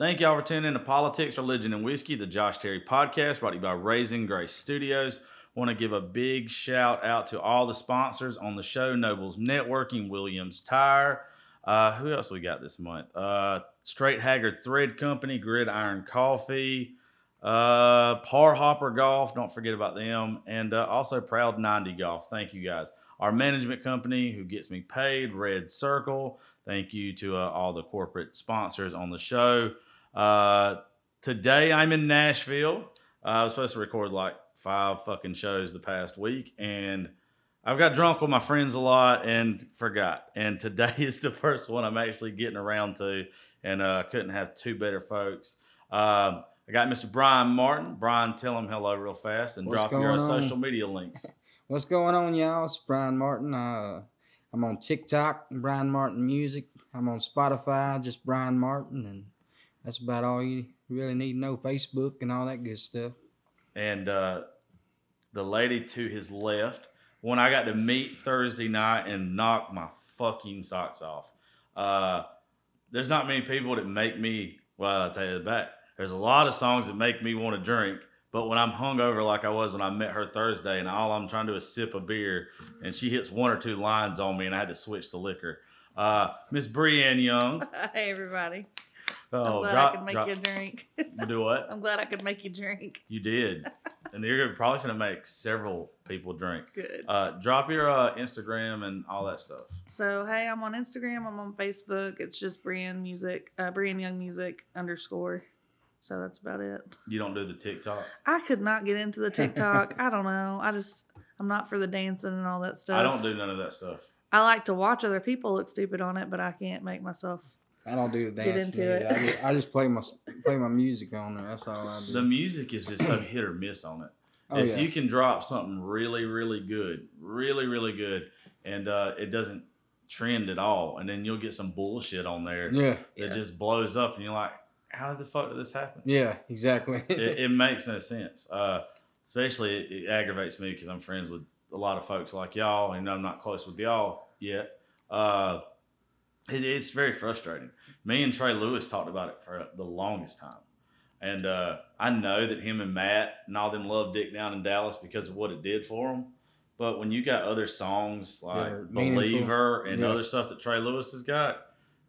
Thank y'all for tuning in to Politics, Religion, and Whiskey, the Josh Terry podcast brought to you by Raising Grace Studios. Want to give a big shout out to all the sponsors on the show Nobles Networking, Williams Tire. Uh, who else we got this month? Uh, Straight Haggard Thread Company, Gridiron Coffee, uh, Par Hopper Golf. Don't forget about them. And uh, also Proud 90 Golf. Thank you guys. Our management company who gets me paid, Red Circle. Thank you to uh, all the corporate sponsors on the show. Uh, today I'm in Nashville. Uh, I was supposed to record like five fucking shows the past week, and I've got drunk with my friends a lot and forgot. And today is the first one I'm actually getting around to, and uh, couldn't have two better folks. Um, I got Mr. Brian Martin. Brian, tell him hello real fast and What's drop your uh, on? social media links. What's going on, y'all? It's Brian Martin. Uh, I'm on TikTok, Brian Martin Music. I'm on Spotify, just Brian Martin, and that's about all you really need to know. Facebook and all that good stuff. and uh, the lady to his left, when I got to meet Thursday night and knock my fucking socks off. Uh, there's not many people that make me. Well, I'll tell you the back. There's a lot of songs that make me want to drink, but when I'm hungover like I was when I met her Thursday, and all I'm trying to do is sip a beer, and she hits one or two lines on me, and I had to switch the liquor. Uh, Miss Brienne Young. Hey everybody. I'm Oh, glad drop, I could make drop- you a drink. do what? I'm glad I could make you drink. You did, and you're probably gonna make several people drink. Good. Uh, drop your uh, Instagram and all that stuff. So hey, I'm on Instagram. I'm on Facebook. It's just Brian Music, uh, Brian Young Music underscore. So that's about it. You don't do the TikTok. I could not get into the TikTok. I don't know. I just I'm not for the dancing and all that stuff. I don't do none of that stuff. I like to watch other people look stupid on it, but I can't make myself. I don't do the Get dancing. into it. I just, I just play my play my music on there. That's all I do. The music is just so hit or miss on it. oh, yeah. You can drop something really, really good, really, really good, and uh, it doesn't trend at all, and then you'll get some bullshit on there yeah, that Yeah. just blows up, and you're like, "How did the fuck did this happen?" yeah, exactly. it, it makes no sense. Uh, especially it, it aggravates me because I'm friends with a lot of folks like y'all, and I'm not close with y'all yet. Uh, it, it's very frustrating. Me and Trey Lewis talked about it for the longest time, and uh, I know that him and Matt and all them love Dick down in Dallas because of what it did for them. But when you got other songs like are meaningful. Believer and Yeah. other stuff that Trey Lewis has got,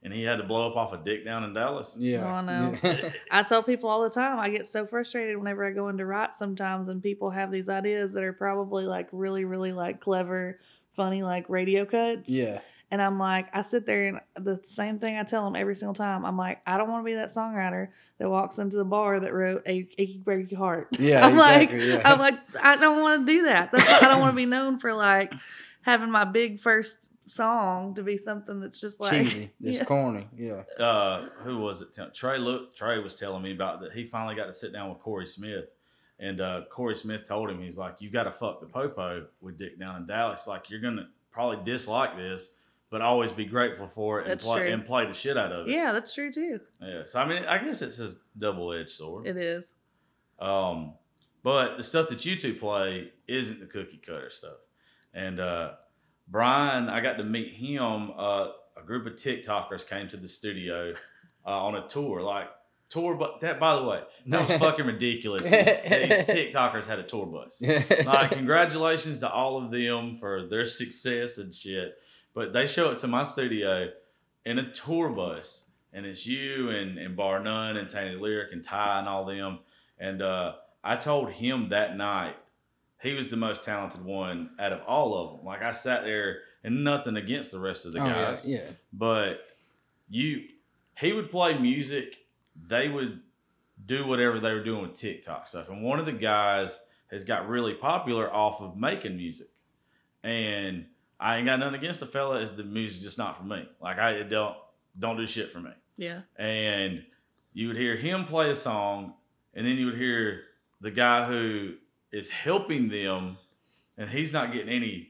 and he had to blow up off a Dick down in Dallas, yeah, Oh, I know. yeah. I tell people all the time, I get so frustrated whenever I go into write sometimes and people have these ideas that are probably like really, really like clever, funny, like radio cuts. yeah. And I'm like, I sit there and the same thing I tell them every single time. I'm like, I don't want to be that songwriter that walks into the bar that wrote a achy breaky heart. Yeah, I'm like, exactly, yeah. I'm like, I don't want to do that. That's I don't want to be known for like having my big first song to be something that's just like cheesy. It's Yeah. corny. Yeah. uh, who was it? Trey look, Trey was telling me about that. He finally got to sit down with Corey Smith, and uh, Corey Smith told him he's like, "You got to fuck the popo with Dick down in Dallas. Like you're gonna probably dislike this, but always be grateful for it and That's play true. and play the shit out of it." Yeah, that's true too. Yeah. So I mean, I guess it's a double edged sword. It is. Um, but the stuff that you two play isn't the cookie cutter stuff. And uh, Brian, I got to meet him. Uh, a group of TikTokers came to the studio uh, on a tour, like tour. But that, by the way, that was fucking ridiculous. These, these TikTokers had a tour bus. Like, congratulations to all of them for their success and shit. But they show up to my studio in a tour bus, and it's you and, and Bar None and Tainted Lyric and Ty and all them. And uh, I told him that night he was the most talented one out of all of them. Like I sat there and nothing against the rest of the Oh, yeah, guys, yeah. but you, he would play music. They would do whatever they were doing with TikTok stuff. And one of the guys has got really popular off of making music. And I ain't got nothing against the fella. Is the music just not for me? Like I it don't don't do shit for me Yeah. and you would hear him play a song, and then you would hear the guy who is helping them, and he's not getting any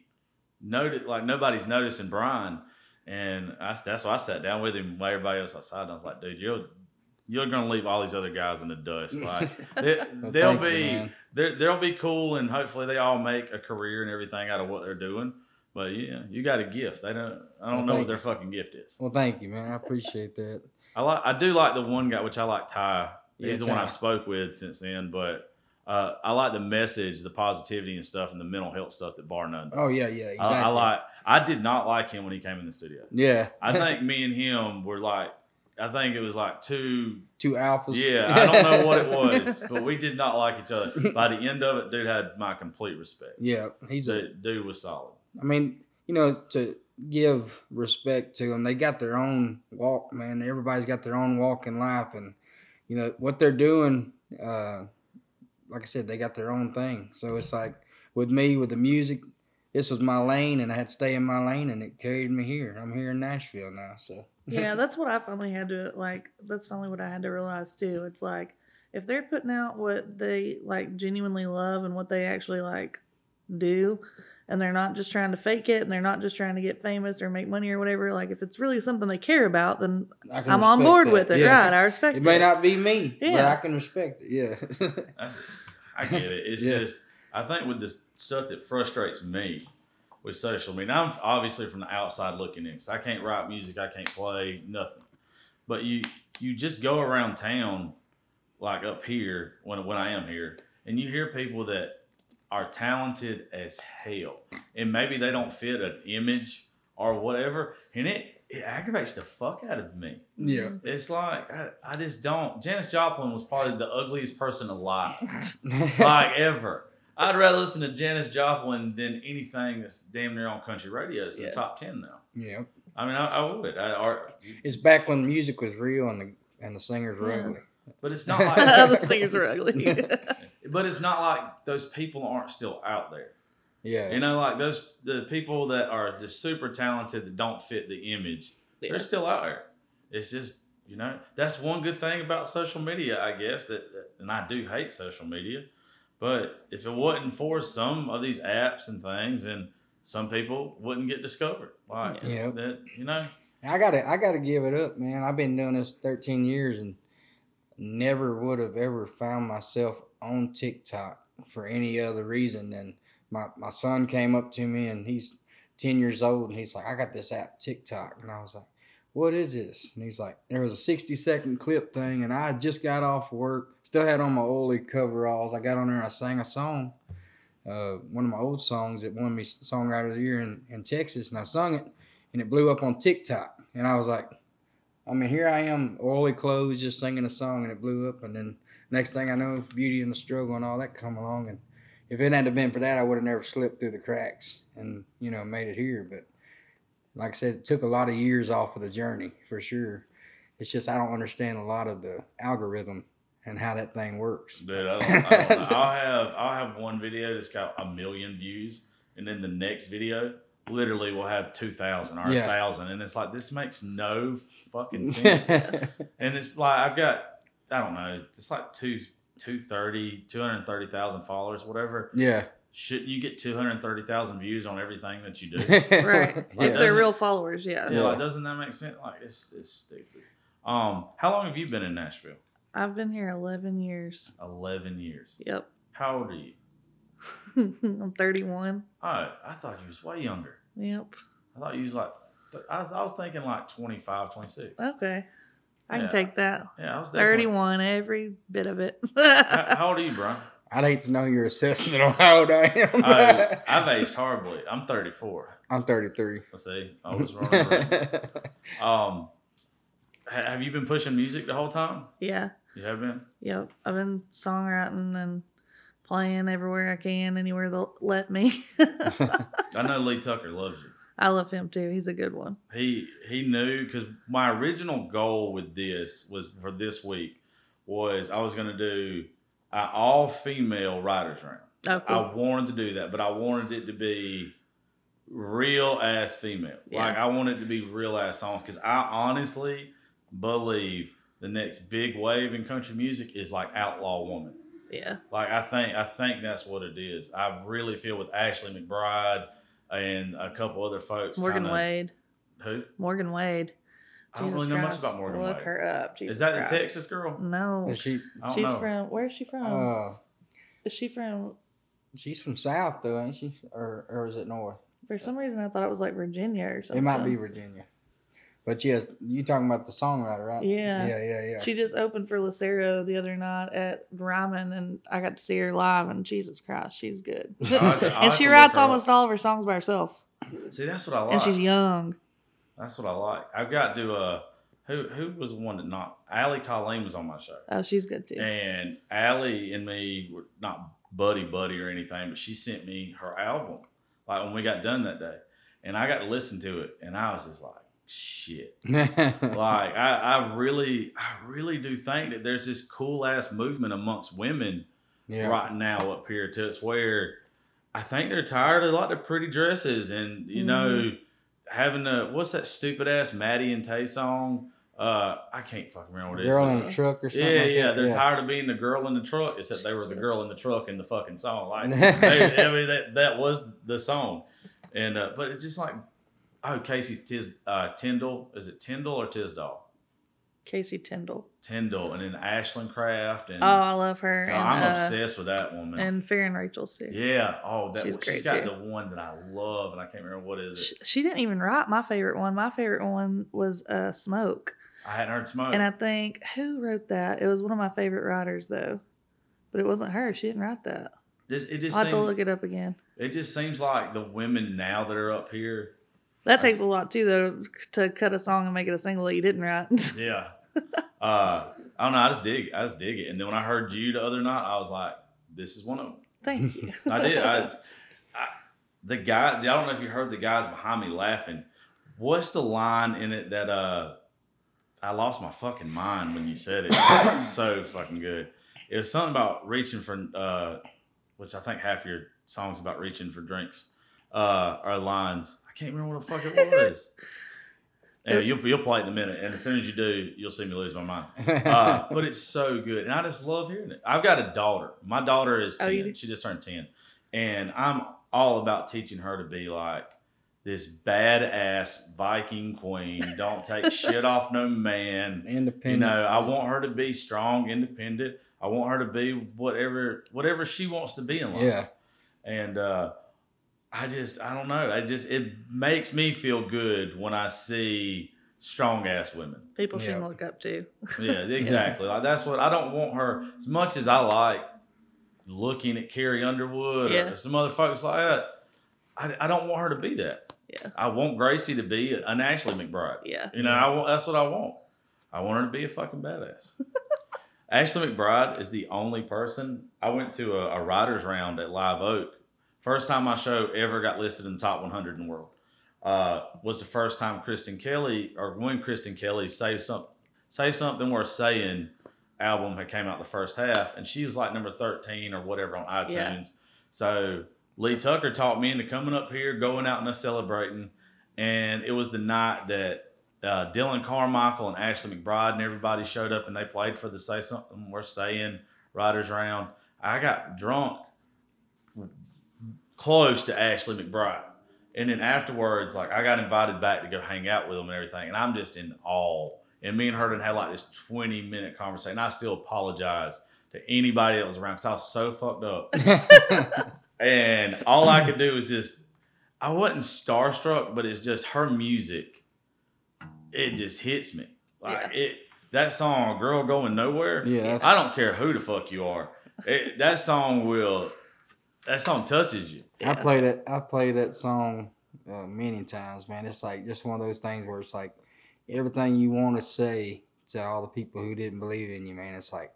notice. Like nobody's noticing Brian, and I, that's why I sat down with him while everybody else outside. And I was like, dude, you're you're gonna leave all these other guys in the dust. Like they, Well, they'll thank you, be man. they'll be cool, and hopefully they all make a career and everything out of what they're doing. But yeah, you got a gift. They don't. I don't Well, know what their fucking gift is. Well, thank you, man. I appreciate that. I like I do like the one guy, which I like Ty. He's Yeah, the one I've spoke with since then, but uh, I like the message, the positivity and stuff, and the mental health stuff that Bar None. does. Oh yeah, yeah, exactly. I, I like. I did not like him when he came in the studio. Yeah, I think me and him were like. I think it was like two. two alphas. Yeah, I don't know what it was, but we did not like each other. By the end of it, dude had my complete respect. yeah, he's a. Dude was solid. I mean, you know, to give respect to them, they got their own walk, man. Everybody's got their own walk in life, and you know what they're doing. Uh, like I said, they got their own thing. So it's like with me, with the music, this was my lane, and I had to stay in my lane, and it carried me here. I'm here in Nashville now, so yeah, that's what I finally had to like. That's finally what I had to realize too. It's like if they're putting out what they like genuinely love and what they actually like do, and they're not just trying to fake it, and they're not just trying to get famous or make money or whatever. Like if it's really something they care about, then I can I'm on board that. with it. Yeah. Right? I respect It It may not be me, but I can respect it. Yeah. That's, I get it. It's Yeah. just I think with the stuff that frustrates me with social media. I'm obviously from the outside looking in. 'cause I can't write music. I can't play nothing. But you you just go around town, like up here when when I am here, and you hear people that are talented as hell, and maybe they don't fit an image or whatever, and it it aggravates the fuck out of me. yeah. Mm-hmm. It's like I, I just don't. Janis Joplin was probably the ugliest person alive, like ever. I'd rather listen to Janis Joplin than anything that's damn near on country radio. It's Yeah. the top ten now. yeah. I mean, I, I would. I, or, It's back when music was real and the and the singers were Yeah. ugly. but it's not like. the singers are ugly. but it's not like those people aren't still out there. Yeah. You know, like those the people that are just super talented that don't fit the image. Yeah. They're still out there. It's just you know that's one good thing about social media, I guess. That, that and I do hate social media, but if it wasn't for some of these apps and things, and some people wouldn't get discovered. Like Yeah. that, you know. I gotta I gotta give it up, man. I've been doing this 13 years and never would have ever found myself on TikTok for any other reason than my, my son came up to me and he's 10 years old and he's like, I got this app TikTok. And I was like, what is this? And he's like, there was a 60 second clip thing and I just got off work, still had on my oily coveralls. I got on there and I sang a song, uh, one of my old songs that won me Songwriter of the Year in, in Texas. And I sung it and it blew up on TikTok. And I was like, I mean, here I am, oily clothes, just singing a song, and it blew up. And then next thing I know, Beauty and the Struggle and all that come along. And if it hadn't been for that, I would have never slipped through the cracks and you know made it here. But like I said, it took a lot of years off of the journey for sure. It's just I don't understand a lot of the algorithm and how that thing works. Dude, I don't, I don't know. I'll have I'll have one video that's got a million views, and then the next video literally will have two thousand or a Yeah. thousand, and it's like this makes no fucking sense. and it's like I've got I don't know, it's like two 230, 230,000 followers, whatever. yeah. Shouldn't you get two hundred thirty thousand views on everything that you do? right. If they're real followers, yeah. yeah, like doesn't that make sense? Like it's it's stupid. Um, how long have you been in Nashville? I've been here 11 years. Eleven years. Yep. How old are you? I'm 31. Oh, I thought you was way younger. Yep. I thought you was like, th- I was, I was thinking like 25, 26. Okay. I can Yeah. take that. Yeah, I was definitely. 31, every bit of it. How, how old are you, bro? I'd hate to know your assessment on how old I am. I, I've aged horribly. I'm 34. I'm 33. Let's see. I was wrong. um, have you been pushing music the whole time? yeah. You have been? Yep. I've been songwriting and playing everywhere I can, anywhere they'll let me. I know Lee Tucker loves you. I love him too. He's a good one. He he knew because my original goal with this was for this week was I was going to do an all female writers round. Oh, cool. I wanted to do that, but I wanted it to be real ass female. Yeah. Like I wanted it to be real ass songs because I honestly believe the next big wave in country music is like outlaw woman. yeah. Like I think I think that's what it is. I really feel with Ashley McBryde and a couple other folks. Morgan kinda- Wade. Who? Morgan Wade. I don't Jesus really know much about Morgan Look Wade. her up. Jesus is that Christ. the Texas girl? No. Is she, I don't She's know. from, where's she from? uh, is she from, she's from South though, ain't she? Or or is it North? for some reason I thought it was like Virginia or something. It might be Virginia. But yes, you talking about the songwriter, right? Yeah. Yeah, yeah, yeah. She just opened for Lucero the other night at Ryman, and I got to see her live. And Jesus Christ, she's good. I'll have I'll and she writes almost all of her songs by herself, See, that's what I like. and she's young. That's what I like. I've got to uh who who was the one that not, Allie Colleen was on my show. Oh, she's good too. And Allie and me were not buddy buddy or anything, but she sent me her album like when we got done that day. And I got to listen to it and I was just like, shit. like I, I really I really do think that there's this cool ass movement amongst women yeah. right now up here to it's where I think they're tired of a lot of pretty dresses and you know having the what's that stupid ass Maddie and Tae song. Uh, I can't fucking remember what it is. Girl in a truck or something. yeah, like yeah, that. they're tired of being the girl in the truck, except they were the girl in the truck in the fucking song. Like, they, I mean, that that was the song, and uh, but it's just like, oh, Kasey Tis uh, Tyndall, is it Tyndall or Tisdall? Kasey Tyndall. Tyndall, and then Ashland Craft, and Oh, I love her. And, I'm uh, obsessed with that woman. And Faren Rachel too. yeah, oh, that She's she's, great, got too. the one that I love, and I can't remember what is it. She, she didn't even write my favorite one. My favorite one was uh, Smoke. I hadn't heard smoke. And I think who wrote that? It was one of my favorite writers though, but it wasn't her. She didn't write that. This- it just I'll have to look it up again. it just seems like the women now that are up here. That takes a lot too, though, to cut a song and make it a single that you didn't write. Yeah. uh, I don't know. I just dig. I just dig it. And then when I heard you the other night, I was like, "This is one of them." Thank you. I did. I, I, the guy. I don't know if you heard the guys behind me laughing. What's the line in it that uh, I lost my fucking mind when you said it. It was so fucking good. It was something about reaching for, uh, which I think half your songs about reaching for drinks uh, are lines. I can't remember what the fuck it was. It's- you'll, you'll play it in a minute, and as soon as you do, you'll see me lose my mind. Uh, but it's so good, and I just love hearing it. I've got a daughter. My daughter is ten. you do? she just turned ten, and I'm all about teaching her to be like this badass Viking queen. Don't take shit off no man. Independent. You know, I want her to be strong, independent. I want her to be whatever whatever she wants to be in life. Yeah. And uh, I just I don't know. I just it makes me feel good when I see strong ass women. People she Yeah. can look up to. Yeah, exactly. Like that's what I don't want her as much as I like looking at Carrie Underwood Yeah. or some other folks like that. I, I don't want her to be that. Yeah. I want Gracie to be an Ashley McBryde. Yeah. You know, I want, that's what I want. I want her to be a fucking badass. Ashley McBryde is the only person. I went to a, a writers round at Live Oak. First time my show ever got listed in the top 100 in the world. Uh, was the first time Kristen Kelly or when Kristen Kelly say something say something worth saying album had came out the first half and she was like number 13 or whatever on iTunes. Yeah. So Lee Tucker taught me into coming up here, going out and us celebrating. And it was the night that uh, Dylan Carmichael and Ashley McBryde and everybody showed up and they played for the Say Something Worth Saying Writers Round. I got drunk close to Ashley McBryde. And then afterwards, like I got invited back to go hang out with them and everything. And I'm just in awe. And me and her done had like this 20 minute conversation. I still apologize to anybody that was around because I was so fucked up. And all I could do was just, I wasn't starstruck, but it's just her music. It just hits me. Like it, that song, "Girl Going Nowhere." yeah. I don't care who the fuck you are. It, that song will, that song touches you. I play that. I play that song uh, many times, man. It's like just one of those things where it's like everything you want to say to all the people who didn't believe in you, man. It's like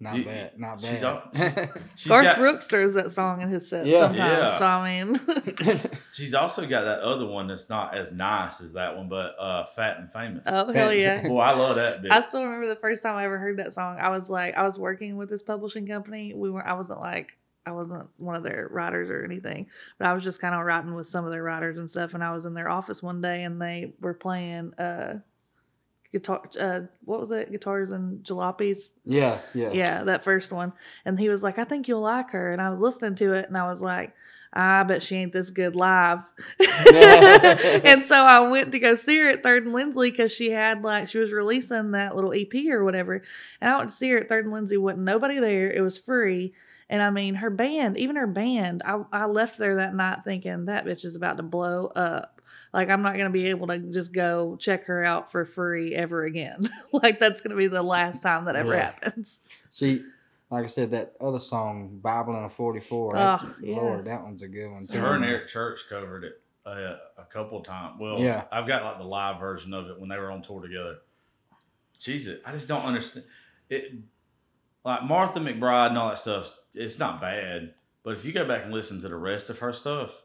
not You- bad, not she's bad. al- She's Garth got, Brooks throws that song in his set Yeah. sometimes. Yeah. So I mean, she's also got that other one that's not as nice as that one, but uh, "Fat and Famous." oh hell yeah. Boy, I love that bitch. I still remember the first time I ever heard that song. I was like, I was working with this publishing company. We were, I wasn't like, I wasn't one of their writers or anything, but I was just kind of writing with some of their writers and stuff. And I was in their office one day, and they were playing uh, guitar. Uh, what was it? Guitars and jalopies. yeah, yeah, Yeah, that first one. And he was like, I think you'll like her. And I was listening to it, and I was like. I bet she ain't this good live. and so I went to go see her at Third and Lindsley because she had like she was releasing that little EP or whatever. And I went to see her at Third and Lindsley. wasn't nobody there. It was free. And I mean, her band, even her band, I, I left there that night thinking that bitch is about to blow up. Like I'm not gonna be able to just go check her out for free ever again. like that's gonna be the last time that ever Yeah. happens. See, like I said, that other song, Bible in a 44. that- Oh, yeah. Lord, that one's a good one too. Her and Eric Church covered it uh, a couple of times. Well, Yeah. I've got like the live version of it when they were on tour together. Jesus, I just don't understand it. Like Martha McBride and all that stuff, it's not bad. But if you go back and listen to the rest of her stuff,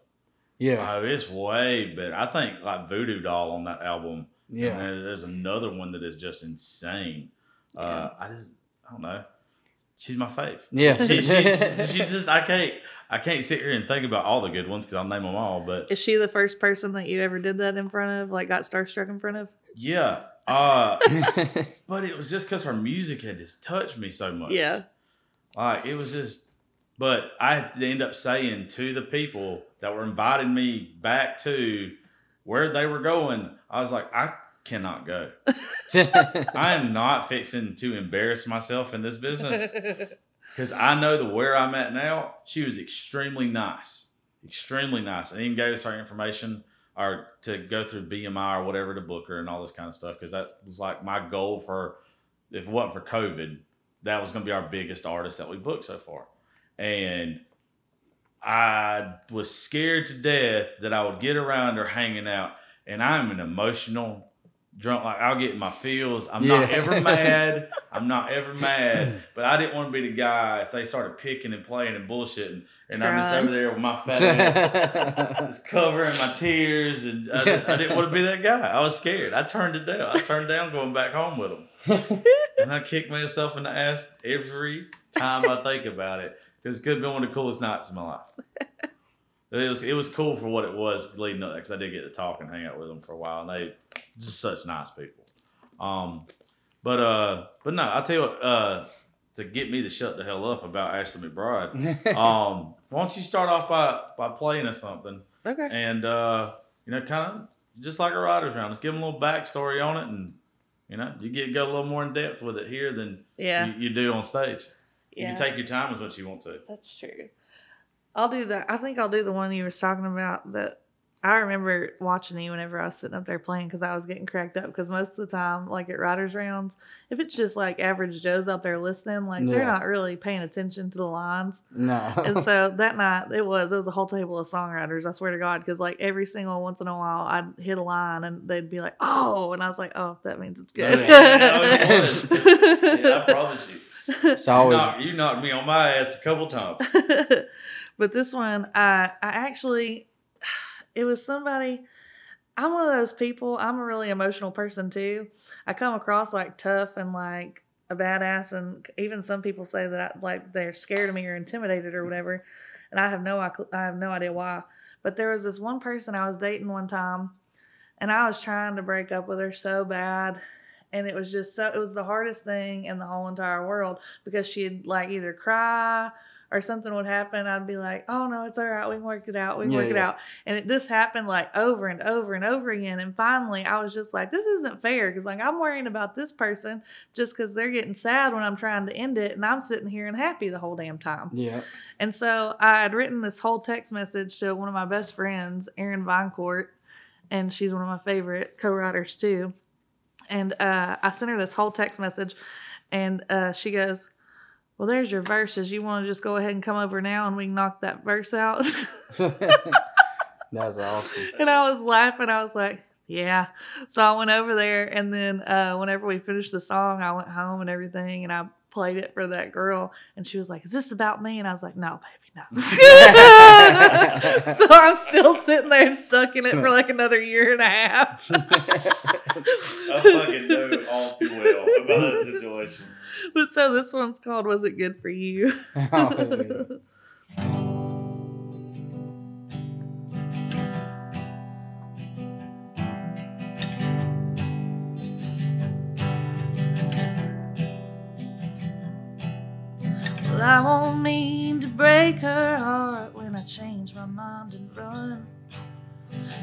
Yeah, oh, it's way better. I think like Voodoo Doll on that album. Yeah. there- there's another one that is just insane. Uh, I just, I don't know. She's my fave. Yeah. She, she's, she's just I can't I can't sit here and think about all the good ones because I'll name them all. But Is she the first person that you ever did that in front of? Like got starstruck in front of? yeah, uh, but it was just because her music had just touched me so much. Yeah. Like it was just. But I had to end up saying to the people that were inviting me back to where they were going, I was like, I cannot go. I am not fixing to embarrass myself in this business. because I know the where I'm at now. She was extremely nice, extremely nice, and even gave us our information or to go through BMI or whatever to book her and all this kind of stuff. Because that was like my goal for if it wasn't for COVID, that was going to be our biggest artist that we booked so far, and I was scared to death that I would get around her hanging out, and I'm an emotional drunk. Like I'll get in my feels. I'm not ever mad. I'm not ever mad. But I didn't want to be the guy if they started picking and playing and bullshitting, and I'm just over there with my fat ass just covering my tears, and I, I didn't want to be that guy. I was scared. I turned it down. I turned down going back home with them, and I kick myself in the ass every time I think about it because it could have been one of the coolest nights of my life. It was it was cool for what it was leading up because I did get to talk and hang out with them for a while, and they just such nice people. Um, but uh, but no, I tell you what, uh, to get me to shut the hell up about Ashley McBryde, um, why don't you start off by by playing us something Okay. and uh, you know, kind of just like a writer's round, let's give them a little backstory on it, and you know, you get go a little more in depth with it here than Yeah. you, you do on stage. You can take your time as much as you want to. That's true. I'll do that. I think I'll do the one you was talking about that I remember watching you whenever I was sitting up there playing because I was getting cracked up because most of the time, like at Writers Rounds, if it's just like average Joes out there listening, like they're not really paying attention to the lines. no. And so that night it was, it was a whole table of songwriters, I swear to God, because like every single once in a while I'd hit a line and they'd be like, oh, and I was like, oh, that means it's good. Oh, yeah, it. Yeah, I promise you. it's You knocked, you knocked me on my ass a couple times. but this one, I I actually, it was somebody. I'm one of those people. I'm a really emotional person too. I come across like tough and like a badass, and even some people say that I, like they're scared of me or intimidated or whatever. And I have no I have no idea why. But there was this one person I was dating one time, and I was trying to break up with her so bad. And it was just so, it was the hardest thing in the whole entire world because she'd like either cry or something would happen, I'd be like, "Oh no, it's all right. We can work it out. We can Yeah, work it out." And it, this happened like over and over and over again. And finally, I was just like, "This isn't fair," because like I'm worrying about this person just because they're getting sad when I'm trying to end it, and I'm sitting here and happy the whole damn time. yeah. And so I had written this whole text message to one of my best friends, Erin Vinecourt, and she's one of my favorite co-writers too. And uh, I sent her this whole text message, and uh, she goes, "Well, there's your verses. You want to just go ahead and come over now, and we can knock that verse out." That's awesome. and I was laughing. I was like, "Yeah." So I went over there, and then uh, whenever we finished the song, I went home and everything, and I played it for that girl, and she was like, "Is this about me?" And I was like, "No, baby, no." so I'm still sitting there stuck in it for like another year and a half. I fucking know all too well about that situation. but so this one's called "Was It Good for You?" Oh, I won't mean to break her heart when I change my mind and run.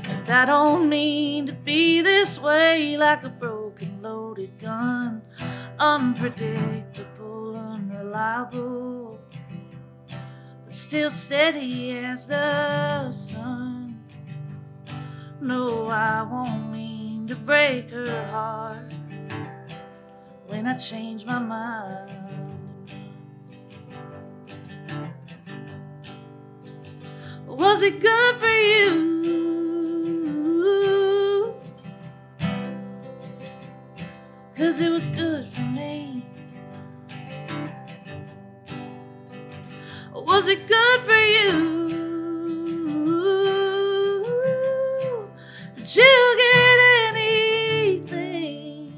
And I don't mean to be this way like a broken loaded gun. Unpredictable, unreliable, but still steady as the sun. No, I won't mean to break her heart when I change my mind. Was it good for you? Cause it was good for me. Was it good for you? Did you get anything?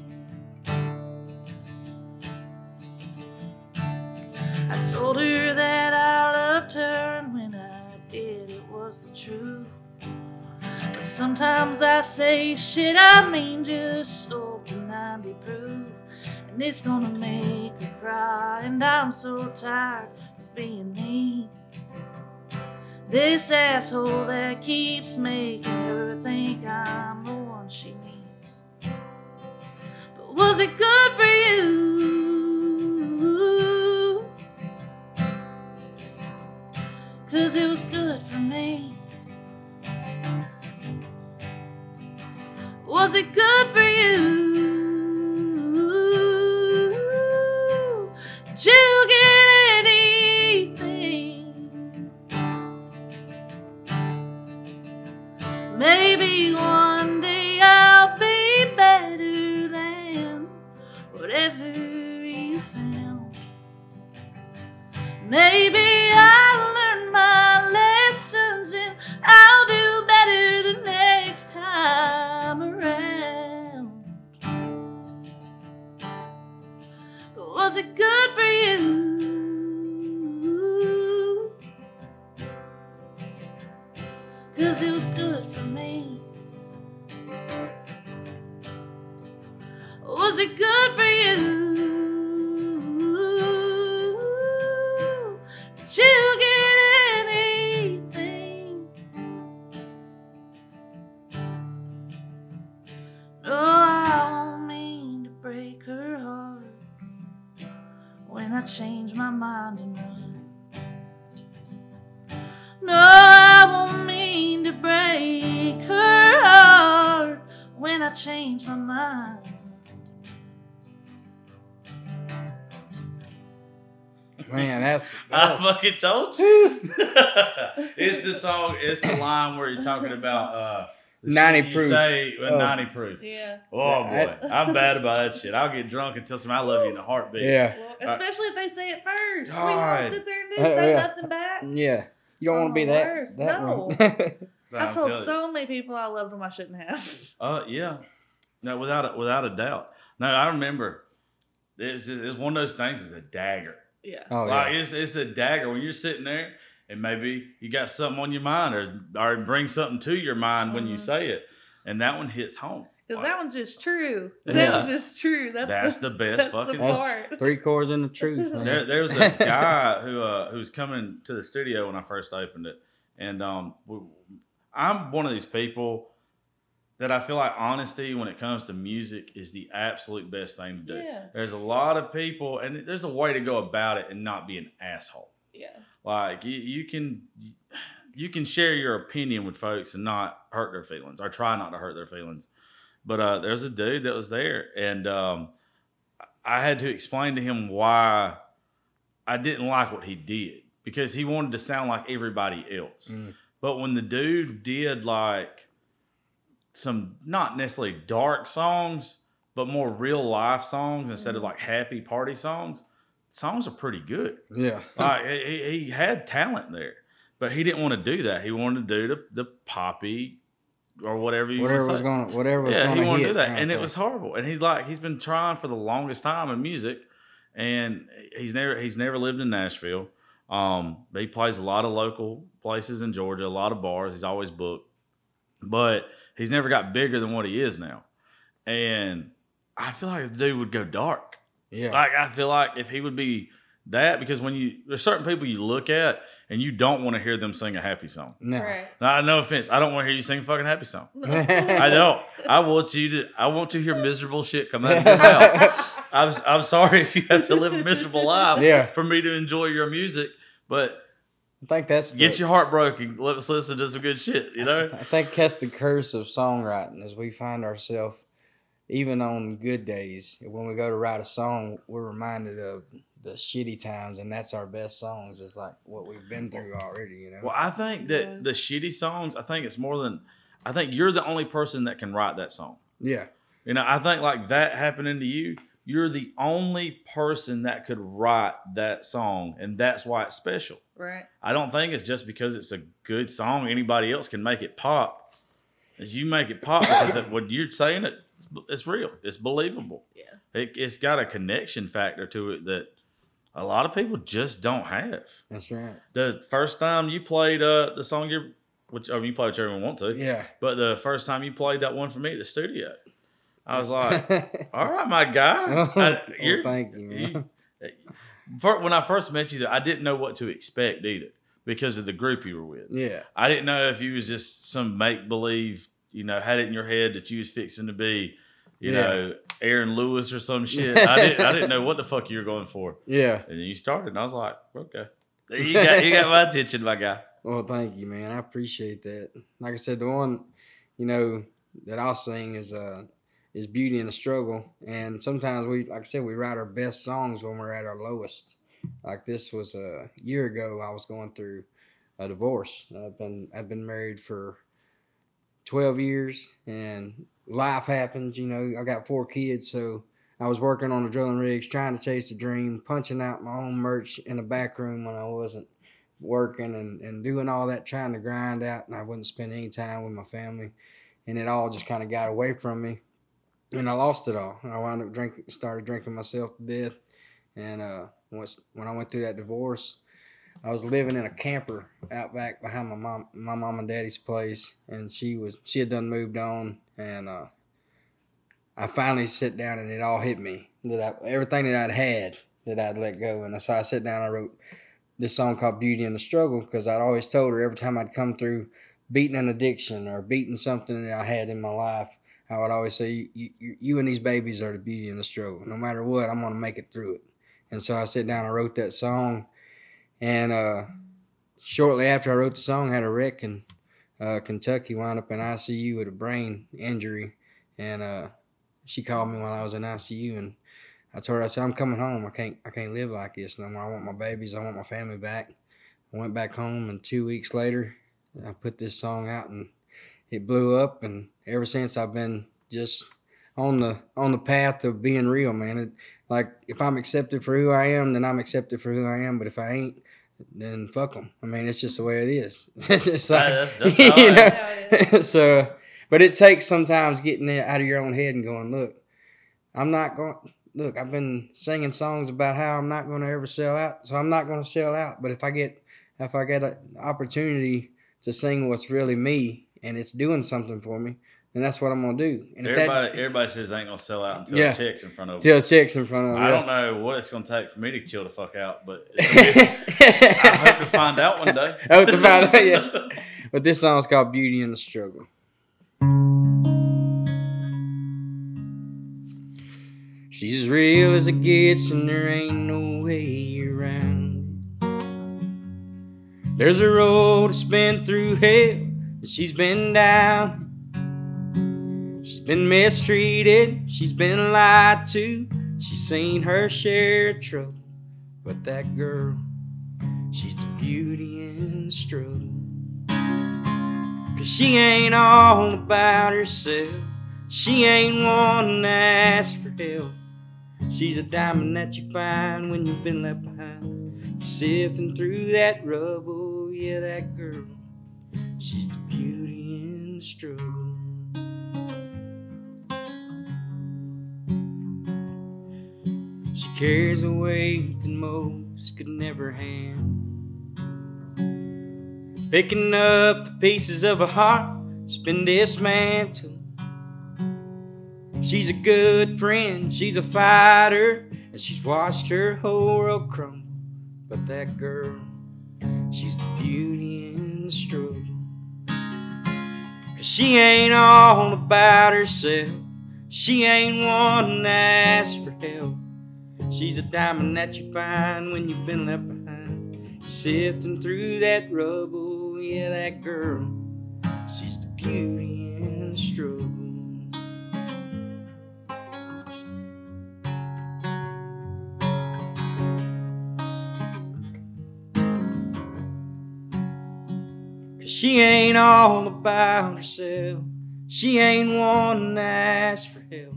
I told her that sometimes I say shit I mean just I be proof. And it's gonna make her cry, and I'm so tired of being me. This asshole that keeps making her think I'm the one she needs. But was it good for you? Cause it was good for me. Was it good for you? Fucking told you. it's the song. It's the line where you're talking about uh, 90 shit you proof. Say, uh, Oh. ninety proof. Yeah. Oh boy, Yeah, I'm bad about that shit. I'll get drunk and tell somebody I love you in a heartbeat. yeah, Well, especially if they say it first. We God. want to sit there and do Uh, say yeah. nothing back. yeah. You don't want to be Oh, that. worse. that No. one. I'm I've told telling you. so many people I loved them I shouldn't have. Uh, yeah, no, without a, without a doubt. No, I remember. It's, it's one of those things. It's a dagger. Yeah. oh like yeah. it's it's a dagger when you're sitting there and maybe you got something on your mind or or bring something to your mind when you Mhm. say it, and that one hits home. Because Like, that one's just true. That Yeah. one's just true. That's, that's the, the best that's fucking. the That's- part. Three chords in the truth, man. There, there was a guy who uh, who was coming to the studio when I first opened it, and um, w- I'm one of these people that I feel like honesty when it comes to music is the absolute best thing to do. Yeah. There's a lot of people, and there's a way to go about it and not be an asshole. Yeah. Like you, you can you can share your opinion with folks and not hurt their feelings, or try not to hurt their feelings. But uh, there's a dude that was there, and um, I had to explain to him why I didn't like what he did because he wanted to sound like everybody else. Mm. But when the dude did like some not necessarily dark songs, but more real life songs instead of Mhm. like happy party songs, songs are pretty good. Yeah. Like he, he he had talent there, but he didn't want to do that. He wanted to do the, the poppy or whatever you whatever want was to say. going, whatever was Yeah, going he wanted hit to do that, and it was horrible. And he's like, he's been trying for the longest time in music, and he's never he's never lived in Nashville. Um, but he plays a lot of local places in Georgia, a lot of bars. He's always booked, but he's never got bigger than what he is now. And I feel like the dude would go dark. Yeah. Like I feel like if he would be that, because when you there's certain people you look at and you don't want to hear them sing a happy song. no. Right. Now, no offense, I don't want to hear you sing a fucking happy song. I I don't. I want you to. I want to hear miserable shit come out of your mouth. I'm. I'm sorry if you have to live a miserable life Yeah. for me to enjoy your music, but I think that's the, Get your heart broken. Let's listen to some good shit. You know. I think that's the curse of songwriting is we find ourselves even on good days when we go to write a song, we're reminded of the shitty times, and that's our best songs. It's like what we've been through already, you know. Well, I think that Yeah. the shitty songs. I think it's more than. I think you're the only person that can write that song. yeah, You know, I think like that happening to you, you're the only person that could write that song, and that's why it's special. Right. I don't think it's just because it's a good song. Anybody else can make it pop. As you make it pop because that, when you're saying it, it's, it's real. It's believable. Yeah. It, it's got a connection factor to it that a lot of people just don't have. that's right. The first time you played uh, the song you're, which I mean, you play whichever one want to, Yeah. but the first time you played that one for me at the studio, I was like, "All right, my guy, I, you're, thank you. Man. you- fir- when I first met you, I didn't know what to expect either because of the group you were with. yeah, I didn't know if you was just some make believe, you know, had it in your head that you was fixing to be, you Yeah. know, Aaron Lewis or some shit. I didn't, I didn't know what the fuck you were going for, yeah. and then you started, and I was like, okay, you got you got my attention, my guy. Well, thank you, man. I appreciate that. Like I said, the one, you know, that I'll sing is uh is Beauty in the Struggle. And sometimes we like I said, we write our best songs when we're at our lowest. Like this was a year ago I was going through a divorce. I've been I've been married for twelve years and life happens, you know, I got four kids, so I was working on the drilling rigs, trying to chase a dream, punching out my own merch in the back room when I wasn't working and, and doing all that, trying to grind out, and I wouldn't spend any time with my family, and it all just kind of got away from me, and I lost it all. I wound up drinking, started drinking myself to death, and uh, once when I went through that divorce, I was living in a camper out back behind my mom, my mom and daddy's place, and she was she had done moved on, and uh, I finally sat down and it all hit me that I, everything that I'd had that I'd let go, and so I sat down, I wrote this song called Beauty in the Struggle because I'd always told her every time I'd come through beating an addiction or beating something that I had in my life, I would always say, you, you, you and these babies are the beauty in the struggle. No matter what, I'm going to make it through it. And so I sat down and wrote that song. And uh, shortly after I wrote the song, I had a wreck in uh, Kentucky, wound up in ICU with a brain injury. And uh, she called me while I was in ICU and I told her, I said, I'm coming home. I can't, I can't live like this no more. I want my babies. I want my family back. I went back home, and two weeks later, I put this song out, and it blew up. And ever since, I've been just on the on the path of being real, man. It, like if I'm accepted for who I am, then I'm accepted for who I am. But if I ain't, then fuck them. I mean, it's just the way it is. it's just like, That's- that's you know? so, but it takes sometimes getting it out of your own head and going, look, I'm not going. Look, I've been singing songs about how I'm not going to ever sell out, so I'm not going to sell out. But if I get, if I get an opportunity to sing what's really me and it's doing something for me, then that's what I'm going to do. And if that- Everybody, everybody says they ain't gonna sell out until Yeah. a check's in front of them. till checks in front of me. I don't know what it's gonna take for me to chill the fuck out, but gonna I hope to find out one day. I hope to find out, yeah. But this song's called Beauty in the Struggle. She's as real as it gets, and there ain't no way around it. There's a road to spin through hell, and she's been down. She's been mistreated, she's been lied to. She's seen her share of trouble, but that girl, she's the beauty in the struggle. Cause she ain't all about herself. She ain't one to ask for help. She's a diamond that you find when you've been left behind. Sifting through that rubble, yeah, that girl. She's the the struggle. She carries a weight that most could never handle. Picking up the pieces of a heart that's been dismantled. She's a good friend, she's a fighter, and she's watched her whole world crumble. But that girl, she's the beauty in the struggle. She ain't all about herself, she ain't one to ask for help. She's a diamond that you find when you've been left behind. Sifting through that rubble, yeah, that girl, she's the beauty in the struggle. She ain't all about herself. She ain't one to ask for help.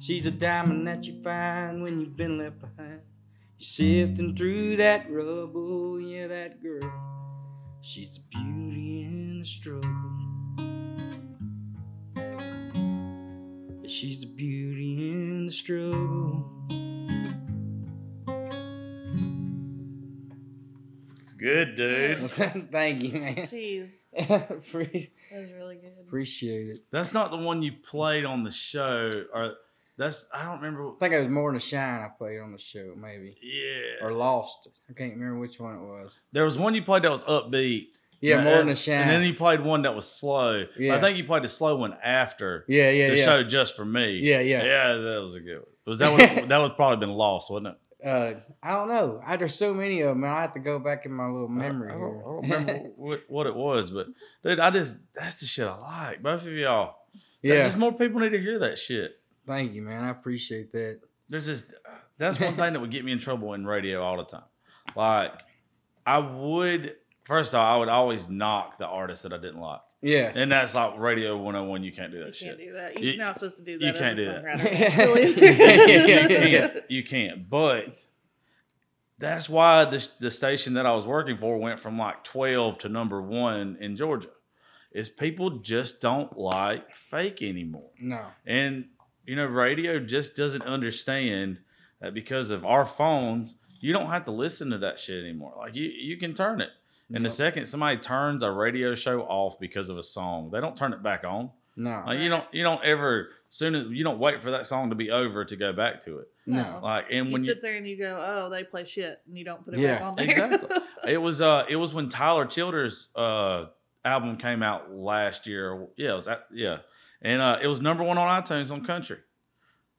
She's a diamond that you find when you've been left behind. You're sifting through that rubble, yeah, that girl. She's the beauty in the struggle. She's the beauty in the struggle. Good, dude. Thank you, man. Jeez, Appre- that was really good. Appreciate it. That's not the one you played on the show, or that's I don't remember. I think it was more than a shine I played on the show, maybe. Yeah, Or lost. I can't remember which one it was. there was one you played that was upbeat. Yeah, And more than a shine. And then you played one that was slow. Yeah. I think you played the slow one after yeah, yeah, the yeah. show just for me. Yeah, yeah. yeah. That was a good one. Was that one, that was probably been lost, wasn't it? Uh, I don't know. I, there's so many of them, and I have to go back in my little memory I, I don't, I don't remember what, what it was, but dude, I just that's the shit I like. Both of y'all. yeah. Just more people need to hear that shit. Thank you, man. I appreciate that. There's this. That's one thing that would get me in trouble in radio all the time. Like, I would first of all, I would always knock the artist that I didn't like, Yeah. and that's like radio 101. You can't do that You that can't shit. do that. You're You- not supposed to do that. you can't do that. songwriter, Yeah, yeah, you can't. You can't. But that's why the the station that I was working for went from like twelve to number one in Georgia. Is people just don't like fake anymore, No. and you know, radio just doesn't understand that because of our phones, you don't have to listen to that shit anymore. Like you, you can turn it. And the second somebody turns a radio show off because of a song, they don't turn it back on. No. Like you don't, you don't ever soon as you don't wait for that song to be over to go back to it. No. Like and You when you, sit there and you go, "Oh, they play shit," and you don't put it Yeah, back on there. exactly. it was uh it was when Tyler Childers uh album came out last year. Yeah, it was at, yeah. And uh it was number 1 on iTunes on country.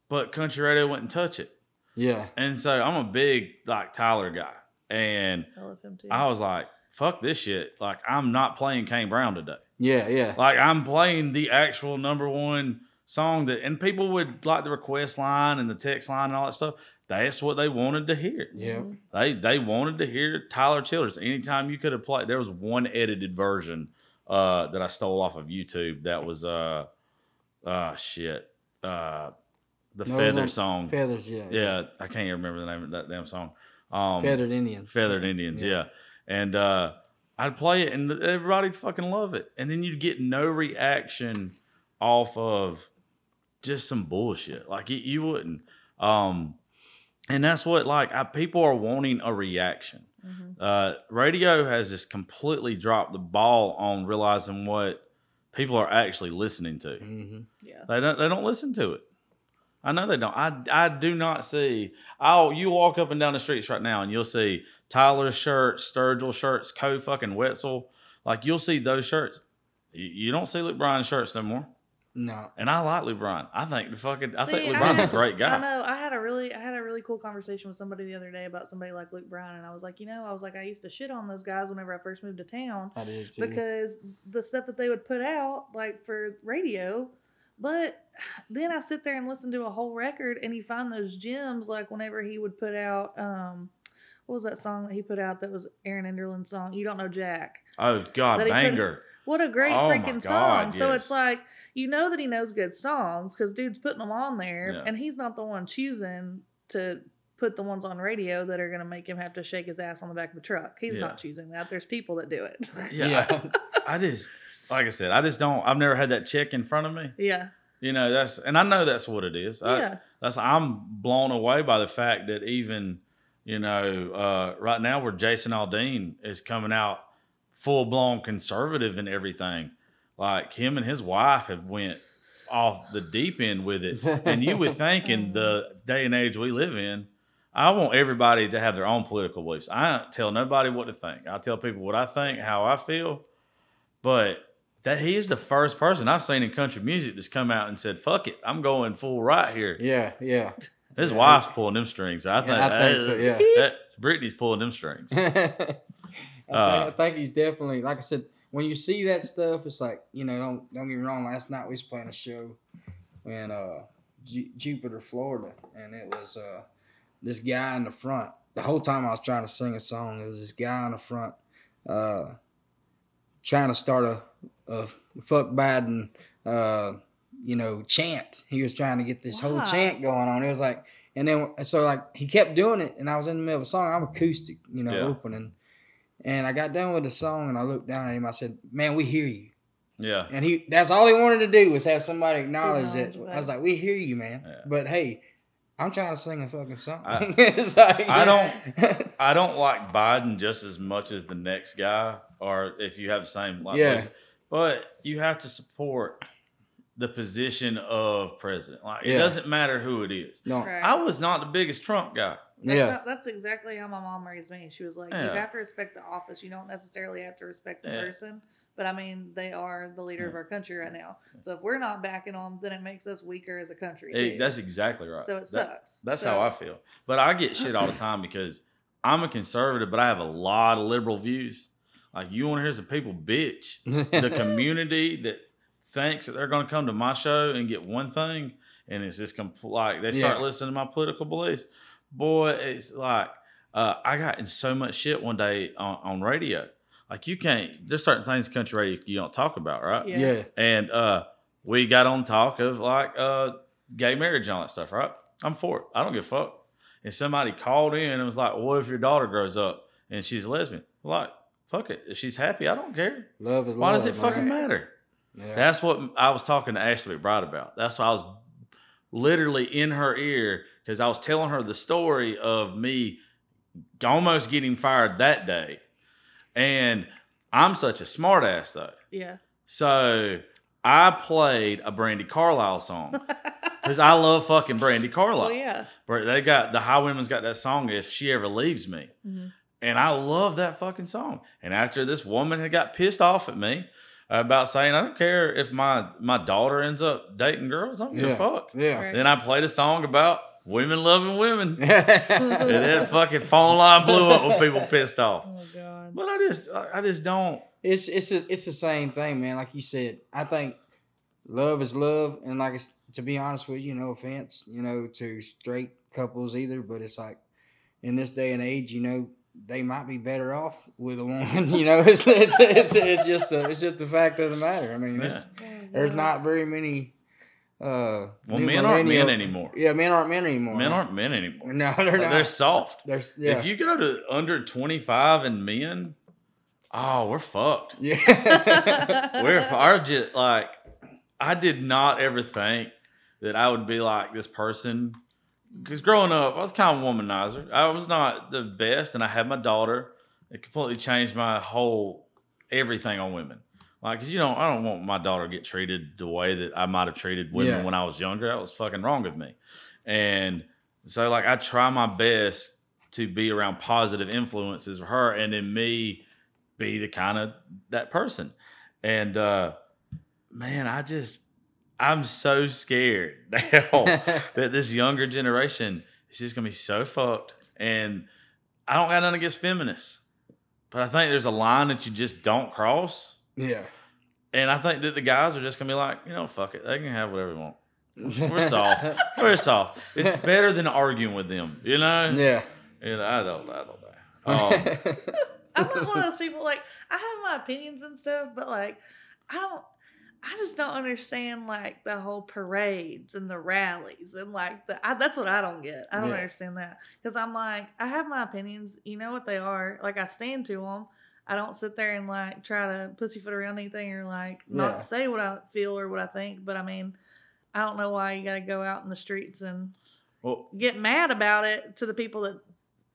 But country radio wouldn't touch it. Yeah. And so I'm a big like Tyler guy. And I love him too. I was like, fuck this shit. Like I'm not playing Kane Brown today. Yeah. Yeah. Like I'm playing the actual number one song that, and people would like the request line and the text line and all that stuff. That's what they wanted to hear. Yeah. They they wanted to hear Tyler Childers. Anytime you could have played, there was one edited version uh, that I stole off of YouTube. That was uh, uh shit, uh, the Those Feather are song. Feathers. Yeah. Yeah, I can't even remember the name of that damn song. Um, Feathered Indians. Feathered Indians, Yeah. yeah. And uh, I'd play it, and everybody'd fucking love it. And then you'd get no reaction off of just some bullshit. Like you, you wouldn't. Um, and that's what like I, people are wanting a reaction. Mhm. Uh, radio has just completely dropped the ball on realizing what people are actually listening to. hmm Yeah. They don't. They don't listen to it. I know they don't. I I do not see. Oh, you walk up and down the streets right now, and you'll see Tyler shirts, Sturgill shirts, Koe fucking Wetzel. Like you'll see those shirts. You, you don't see Luke Bryan shirts no more. No. And I like Luke Bryan. I think the fucking. I think See, Luke I Bryan's a had- great I know. I had a really, I had a really cool conversation with somebody the other day about somebody like Luke Bryan, and I was like, you know, I was like, I used to shit on those guys whenever I first moved to town I did too. because the stuff that they would put out, like for radio, but then I sit there and listen to a whole record, and you find those gems, like whenever he would put out, um, what was that song that he put out that was Erin Enderlin song? You don't know Jack. Oh God, That put- banger. What a great Oh freaking God, song. So it's like, you know that he knows good songs because dude's putting them on there Yeah. and he's not the one choosing to put the ones on radio that are going to make him have to shake his ass on the back of a truck. He's Yeah. not choosing that. There's people that do it. Yeah. Yeah. I, I just like I said, I just don't. I've never had that check in front of me. yeah. You know that's, and I know that's what it is. I, Yeah. that's I'm blown away by the fact that even you know uh, right now where Jason Aldean is coming out full blown conservative and everything, like him and his wife have went off the deep end with it, and you would think in the day and age we live in. I want everybody to have their own political beliefs. I don't tell nobody what to think. I tell people what I think, how I feel. But that he is the first person I've seen in country music that's come out and said, "Fuck it, I'm going full right here." yeah. Yeah. His Yeah. wife's pulling them strings. I think, I think so, yeah. that- Brittany's pulling them strings. I, think, Uh, I think he's definitely like I said. When you see that stuff, it's like you know. Don't don't get me wrong. Last night we was playing a show in uh, Ju- Jupiter, Florida, and it was uh, this guy in the front. The whole time I was trying to sing a song, it was this guy in the front uh, trying to start a, a fuck Biden, uh, you know, chant. He was trying to get this whole chant going on. It was like, and then so like he kept doing it, and I was in the middle of a song. I'm acoustic, you know, Yeah. opening, and I got done with the song, and I looked down at him. I said, "Man, we hear you." Yeah. And he that's all he wanted to do was have somebody acknowledge it. Acknowledge that. I was like, We hear you, man. Yeah. But hey, I'm trying to sing a fucking song. I- It's like- I don't- I don't like Biden just as much as the next guy, or if you have the same like. Yeah. beliefs. But you have to support the position of president. Like it doesn't matter who it is. no. Right. I was not the biggest Trump guy. That's, Yeah. not- that's exactly how my mom raised me. She was like, Yeah. you have to respect the office. You don't necessarily have to respect the Yeah. person. But I mean, they are the leader of our country right now. So if we're not backing them, then it makes us weaker as a country. It- that's exactly right. so it That- sucks. That's So- how I feel. But I get shit all the time because I'm a conservative, but I have a lot of liberal views. Like you want to hear some people bitch. The community that thinks that they're going to come to my show and get one thing, and it's just compl- like they start Yeah. listening to my political beliefs. Boy, it's like uh, I got in so much shit one day on, on radio. Like you can't. There's certain things in country radio you don't talk about, right? Yeah. yeah. And uh, we got on talk of like uh, gay marriage and all that stuff, right? I'm for it. I don't give a fuck. And somebody called in and was like, "What if your daughter grows up and she's a lesbian?" Like, fuck it. If she's happy, I don't care. Love is Why love. does it fucking man. matter? Yeah. That's what I was talking to Ashley McBryde about. That's why I was literally in her ear because I was telling her the story of me almost getting fired that day. And I'm such a smartass though. Yeah. So I played a Brandi Carlile song because I love fucking Brandi Carlile. well, yeah. But They got the Highwomen's got that song "If She Ever Leaves Me," Mhm. and I love that fucking song. And after this woman had got pissed off at me about saying I don't care if my my daughter ends up dating girls, I don't give Yeah. a fuck. Yeah. Right. Then I played a song about women loving women, and that fucking phone line blew up when people pissed off. Oh God. But I just I I just don't. It's it's a, it's the same thing, man. Like you said, I think love is love, and like it's, to be honest with you, no offense, you know, to straight couples either, but it's like in this day and age, you know, they might be better off with a woman. You know, it's it's it's, it's just a it's just a fact of the matter. I mean, it's, Yeah. there's not very many. Uh, Well, men aren't men anymore. Yeah, men aren't men anymore. Men aren't men anymore. No, they're Like, not. They're soft. They're yeah. If you go to under 25 and men, oh, we're fucked. yeah. We're our just like I did not ever think that I would be like this person. Because growing up, I was kind of a womanizer. I was not the best, and I had my daughter. It completely changed my whole everything on women. Like, cause you know, I don't want my daughter to get treated the way that I might have treated women Yeah. when I was younger. That was fucking wrong of me. And so, like, I try my best to be around positive influences for her, and then me be the kind of that person. And uh man, I just I'm so scared now that this younger generation is just gonna be so fucked. And I don't got nothing against feminists, but I think there's a line that you just don't cross. yeah. And I think that the guys are just gonna be like, you know, fuck it, they can have whatever they want. We're soft. We're soft. It's better than arguing with them, you know. Yeah. You know, I don't, I don't know. Um, I'm not one of those people. Like I have my opinions and stuff, but like I don't. I just don't understand like the whole parades and the rallies and like the. I, that's what I don't get. I don't Yeah. understand that because I'm like I have my opinions. You know what they are. Like I stand to them. I don't sit there and like try to pussyfoot around anything or like not Yeah. say what I feel or what I think. But I mean, I don't know why you got to go out in the streets and well, get mad about it to the people that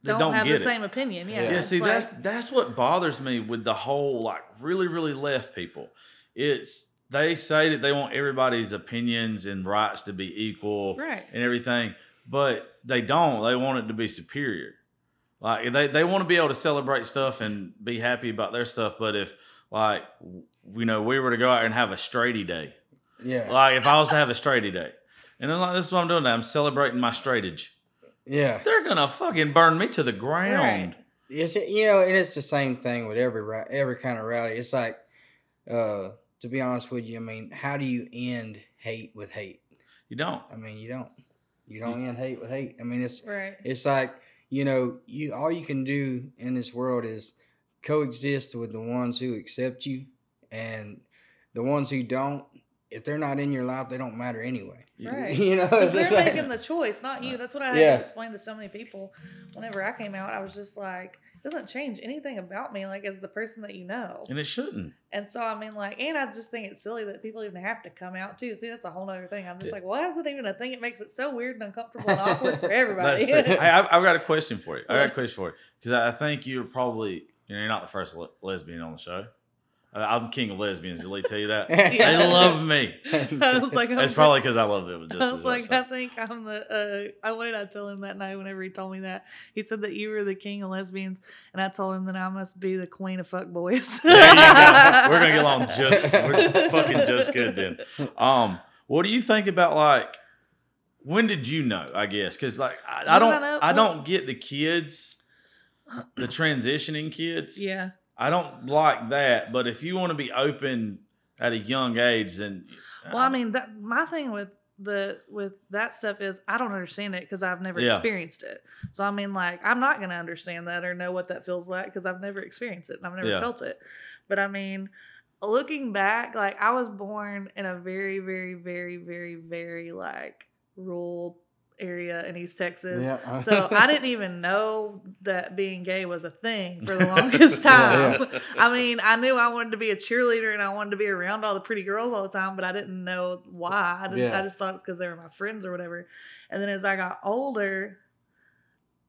don't, don't have the it. same opinion. Yeah, Yeah. Yeah, see, like- that's that's what bothers me with the whole like really, really left people. It's they say that they want everybody's opinions and rights to be equal right. and everything, but they don't. They want it to be superior. Like they, they want to be able to celebrate stuff and be happy about their stuff. But if like you know we were to go out and have a straighty day, yeah. like if I was to have a straighty day, And I'm like, this is what I'm doing. Now. I'm celebrating my straightage. Yeah. They're gonna fucking burn me to the ground. Right. It's you know, and it's the same thing with every every kind of rally. It's like, uh, to be honest with you, I mean, how do you end hate with hate? You don't. I mean, you don't. You don't end hate with hate. I mean, it's Right. it's like you know, you all you can do in this world is coexist with the ones who accept you, and the ones who don't. If they're not in your life, they don't matter anyway. You- Right. You know, Because it's they're like- making the choice, not you. That's what I had Yeah. to explain to so many people. Whenever I came out, I was just like, it doesn't change anything about me, like as the person that you know. And it shouldn't. And so I mean, like, and I just think it's silly that people even have to come out too. See, that's a whole other thing. I'm just Yeah. like, why is it even a thing? It makes it so weird and uncomfortable and awkward for everybody. hey, I've, I've got a question for you. I got a question for you because I I think you're probably you know you're not the first le- lesbian on the show. Uh, I'm king of lesbians. Did they tell you that? Yeah. They love me. I was like, It's probably because I love them. Just I was like, so. I think I'm the. Uh, I what did I tell him that night? Whenever he told me that, he said that you were the king of lesbians, and I told him that I must be the queen of fuck boys. Go. We're gonna get along just we're fucking just good then. Um, what do you think about like when did you know? I guess because like I, I don't I? I don't get the kids, the transitioning kids. yeah, I don't like that. But if you want to be open at a young age, then Well, I mean, that my thing with the with that stuff is I don't understand it because I've never Yeah. experienced it. So I mean, like, I'm not gonna understand that or know what that feels like because I've never experienced it and I've never Yeah. felt it. But I mean, looking back, like I was born in a very, very, very, very, very like rural area in East Texas. Yeah. So I didn't even know that being gay was a thing for the longest time. Yeah, I mean, I knew I wanted to be a cheerleader and I wanted to be around all the pretty girls all the time, but I didn't know why. I didn't. Yeah. I just thought it's because they were my friends or whatever. And then as I got older,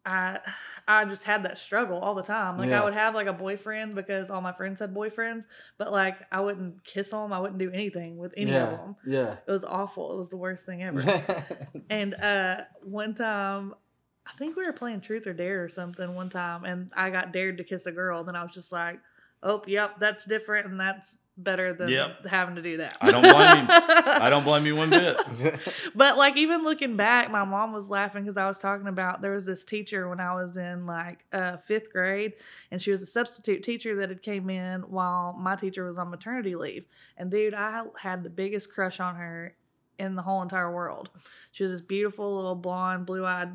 I I just had that struggle all the time. Like Yeah. I would have like a boyfriend because all my friends had boyfriends, but like I wouldn't kiss them. I wouldn't do anything with any of them. Yeah. It was awful. It was the worst thing ever. And uh one time I think we were playing truth or dare or something one time and I got dared to kiss a girl and then I was just like, Oh, yep, that's different and that's better than Yep. having to do that. I don't blame you. I don't blame you one bit. But like even looking back, my mom was laughing because I was talking about there was this teacher when I was in like uh, fifth grade, and she was a substitute teacher that had came in while my teacher was on maternity leave. And dude, I had the biggest crush on her in the whole entire world. She was this beautiful little blonde, blue eyed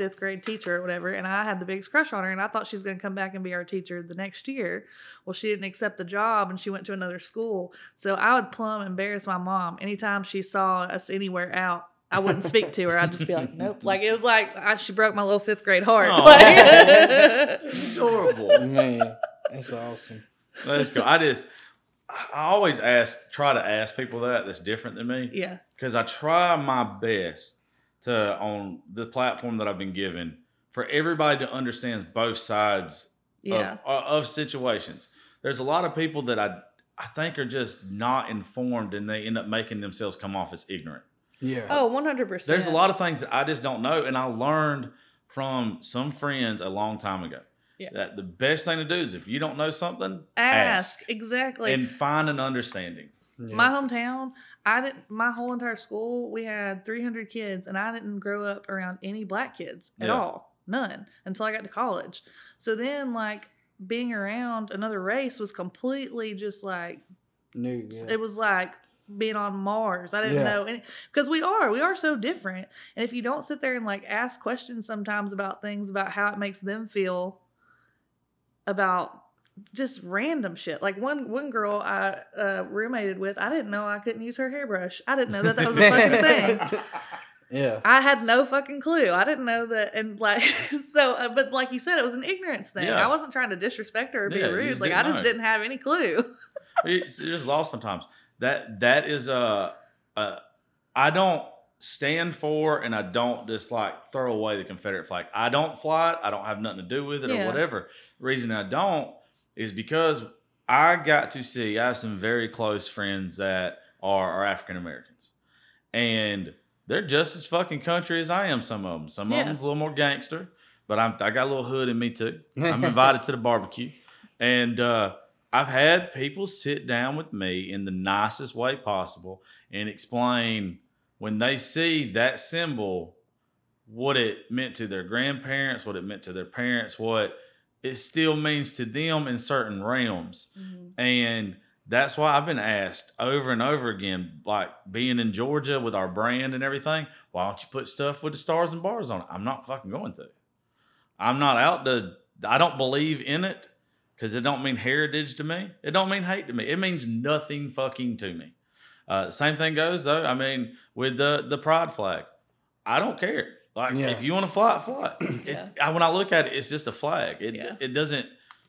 fifth grade teacher or whatever, and I had the biggest crush on her, and I thought she was going to come back and be our teacher the next year. Well, she didn't accept the job, and she went to another school. So I would plumb embarrass my mom anytime she saw us anywhere out. I wouldn't speak to her. I'd just be like, nope. Like it was like I, she broke my little fifth grade heart. Aw. Like- Adorable. Man, that's awesome. Let's go. I just I always ask try to ask people that that's different than me. yeah, because I try my best to on the platform that I've been given for everybody to understand both sides yeah, of, of situations. There's a lot of people that I I think are just not informed and they end up making themselves come off as ignorant. Yeah. Oh, oh, one hundred percent. There's a lot of things that I just don't know, and I learned from some friends a long time ago. Yeah. That the best thing to do is if you don't know something, ask exactly. and find an understanding. Yeah. My hometown, I didn't. My whole entire school, we had 300 kids, and I didn't grow up around any black kids at Yeah. all, none, until I got to college. So then, like being around another race was completely just like New. Yeah. it was like being on Mars. I didn't Yeah. know any because we are we are so different, and if you don't sit there and like ask questions sometimes about things about how it makes them feel about just random shit. Like one one girl I uh, roommated with, I didn't know I couldn't use her hairbrush. I didn't know that that was a fucking thing. yeah. I had no fucking clue. I didn't know that, and like so. Uh, but like you said, it was an ignorance thing. Yeah. I wasn't trying to disrespect her or be Yeah, you rude. Like I just know. didn't have any clue. it's it's just lost sometimes. That that is a, a I don't stand for and I don't just like throw away the Confederate flag. I don't fly it. I don't have nothing to do with it Yeah. or whatever. The reason I don't is because I got to see I have some very close friends that are, are African Americans. And they're just as fucking country as I am, some of them. Some Yeah. of them's a little more gangster, but I'm, I got a little hood in me too. I'm invited to the barbecue. And uh, I've had people sit down with me in the nicest way possible and explain when they see that symbol, what it meant to their grandparents, what it meant to their parents, what it still means to them in certain realms. Mhm. And that's why I've been asked over and over again, like being in Georgia with our brand and everything, why don't you put stuff with the stars and bars on it? I'm not fucking going to. I'm not out to, I don't believe in it because it don't mean heritage to me. It don't mean hate to me. It means nothing fucking to me. Uh, same thing goes though. I mean, with the the pride flag, I don't care. Like Yeah. if you want to fly it, fly it. It- Yeah. I, when I look at it, it's just a flag. It Yeah. it doesn't.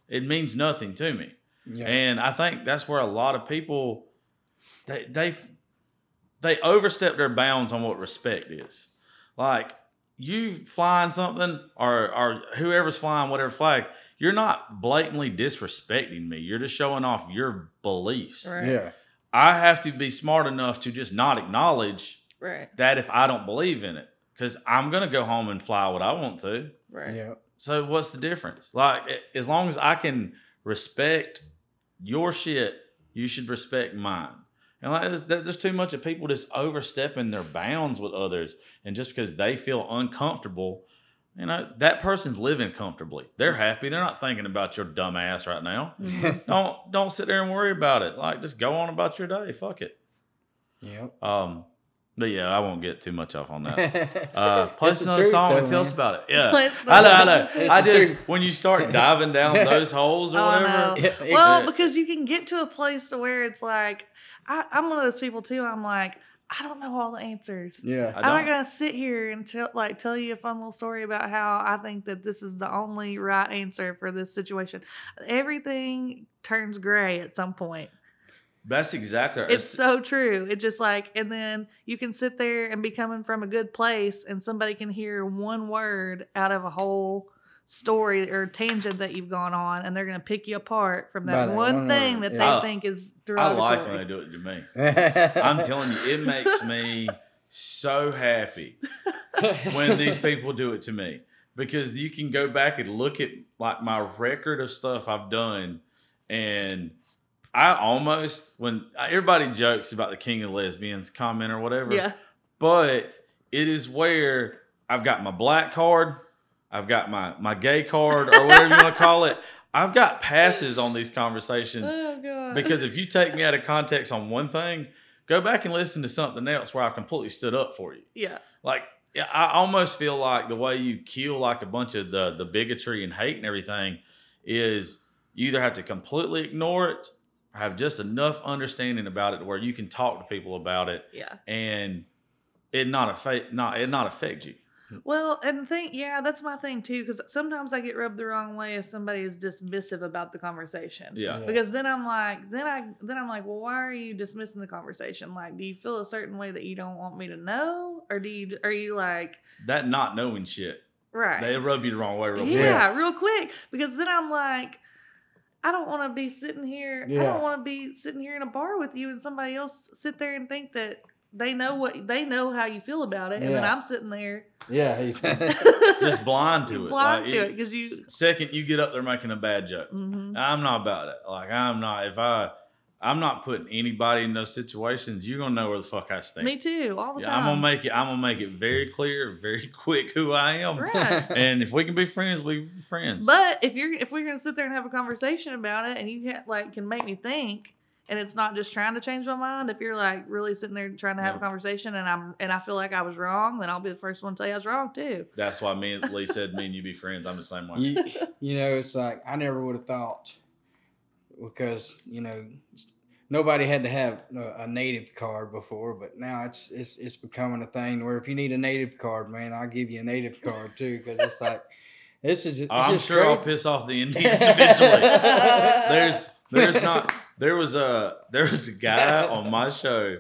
It means nothing to me. Yeah. And I think that's where a lot of people they they they overstep their bounds on what respect is. Like you flying something or or whoever's flying whatever flag, you're not blatantly disrespecting me. You're just showing off your beliefs. Right. yeah. I have to be smart enough to just not acknowledge Right. that if I don't believe in it cuz I'm going to go home and fly what I want to. Right. Yeah. So what's the difference? Like as long as I can respect your shit, you should respect mine. And like there's, there's too much of people just overstepping their bounds with others, and just because they feel uncomfortable, you know that person's living comfortably. They're happy. They're not thinking about your dumb ass right now. Mhm. Don't don't sit there and worry about it. Like just go on about your day. Fuck it. Yep. Um, but yeah, I won't get too much off on that. Uh, play It's us another truth, song and though, tell us about it. Yeah. I know, I know. It's I just truth. when you start diving down those holes or Oh, whatever. no. Well, because you can get to a place to where it's like, I, I'm one of those people too. I'm like, I don't know all the answers. yeah. I I'm not don't. gonna sit here and tell like tell you a fun little story about how I think that this is the only right answer for this situation. Everything turns gray at some point. That's exactly. It's so true. It just like, and then you can sit there and be coming from a good place, and somebody can hear one word out of a whole story or tangent that you've gone on, and they're going to pick you apart from that that one one thing word, that yeah. they think is I derogatory. like when they do it to me. I'm telling you, it makes me so happy when these people do it to me because you can go back and look at like my record of stuff I've done, and I almost when everybody jokes about the king of lesbians comment or whatever. Yeah. but it is where I've got my black card, I've got my my gay card or whatever you want to call it. I've got passes on these conversations Oh god. because if you take me out of context on one thing, go back and listen to something else where I've completely stood up for you. yeah. Like yeah, I almost feel like the way you kill like a bunch of the the bigotry and hate and everything is you either have to completely ignore it have just enough understanding about it where you can talk to people about it Yeah. and it not affect not it not affect you. Well, and the thing, yeah, that's my thing too, because sometimes I get rubbed the wrong way if somebody is dismissive about the conversation. Yeah. Yeah. Because then I'm like, then I, then I'm like, well, why are you dismissing the conversation? Like, do you feel a certain way that you don't want me to know, or do you, are you like, That not knowing shit. right? They rub you the wrong way real yeah, quick. Yeah, real quick. Because then I'm like, I don't want to be sitting here. I don't want to be sitting here in a bar with you and somebody else sit there and think that they know what they know how you feel about it, and then I'm sitting there yeah. He's Just blind to it. blind Like, to it because you. second you get up there making a bad joke. Mhm. I'm not about it. Like I'm not. If I, I'm not putting anybody in those situations. You're gonna know where the fuck I stand. Me too, all the Yeah, time. I'm gonna make it. I'm gonna make it very clear, very quick who I am. Right. And if we can be friends, we be friends. But if you're if we're gonna sit there and have a conversation about it, and you can like can make me think, and it's not just trying to change my mind. If you're like really sitting there trying to have Yeah. a conversation, and I'm and I feel like I was wrong, then I'll be the first one to tell you I was wrong too. that's why me and Lee said me and you be friends. I'm the same way. you, you know, it's like I never would have thought because you know nobody had to have a, a native card before, but now it's it's it's becoming a thing where if you need a native card, man, I'll give you a native card too because it's like this is. I'm just sure I'll piss off the Indians eventually. there's there's not there was a there was a guy on my show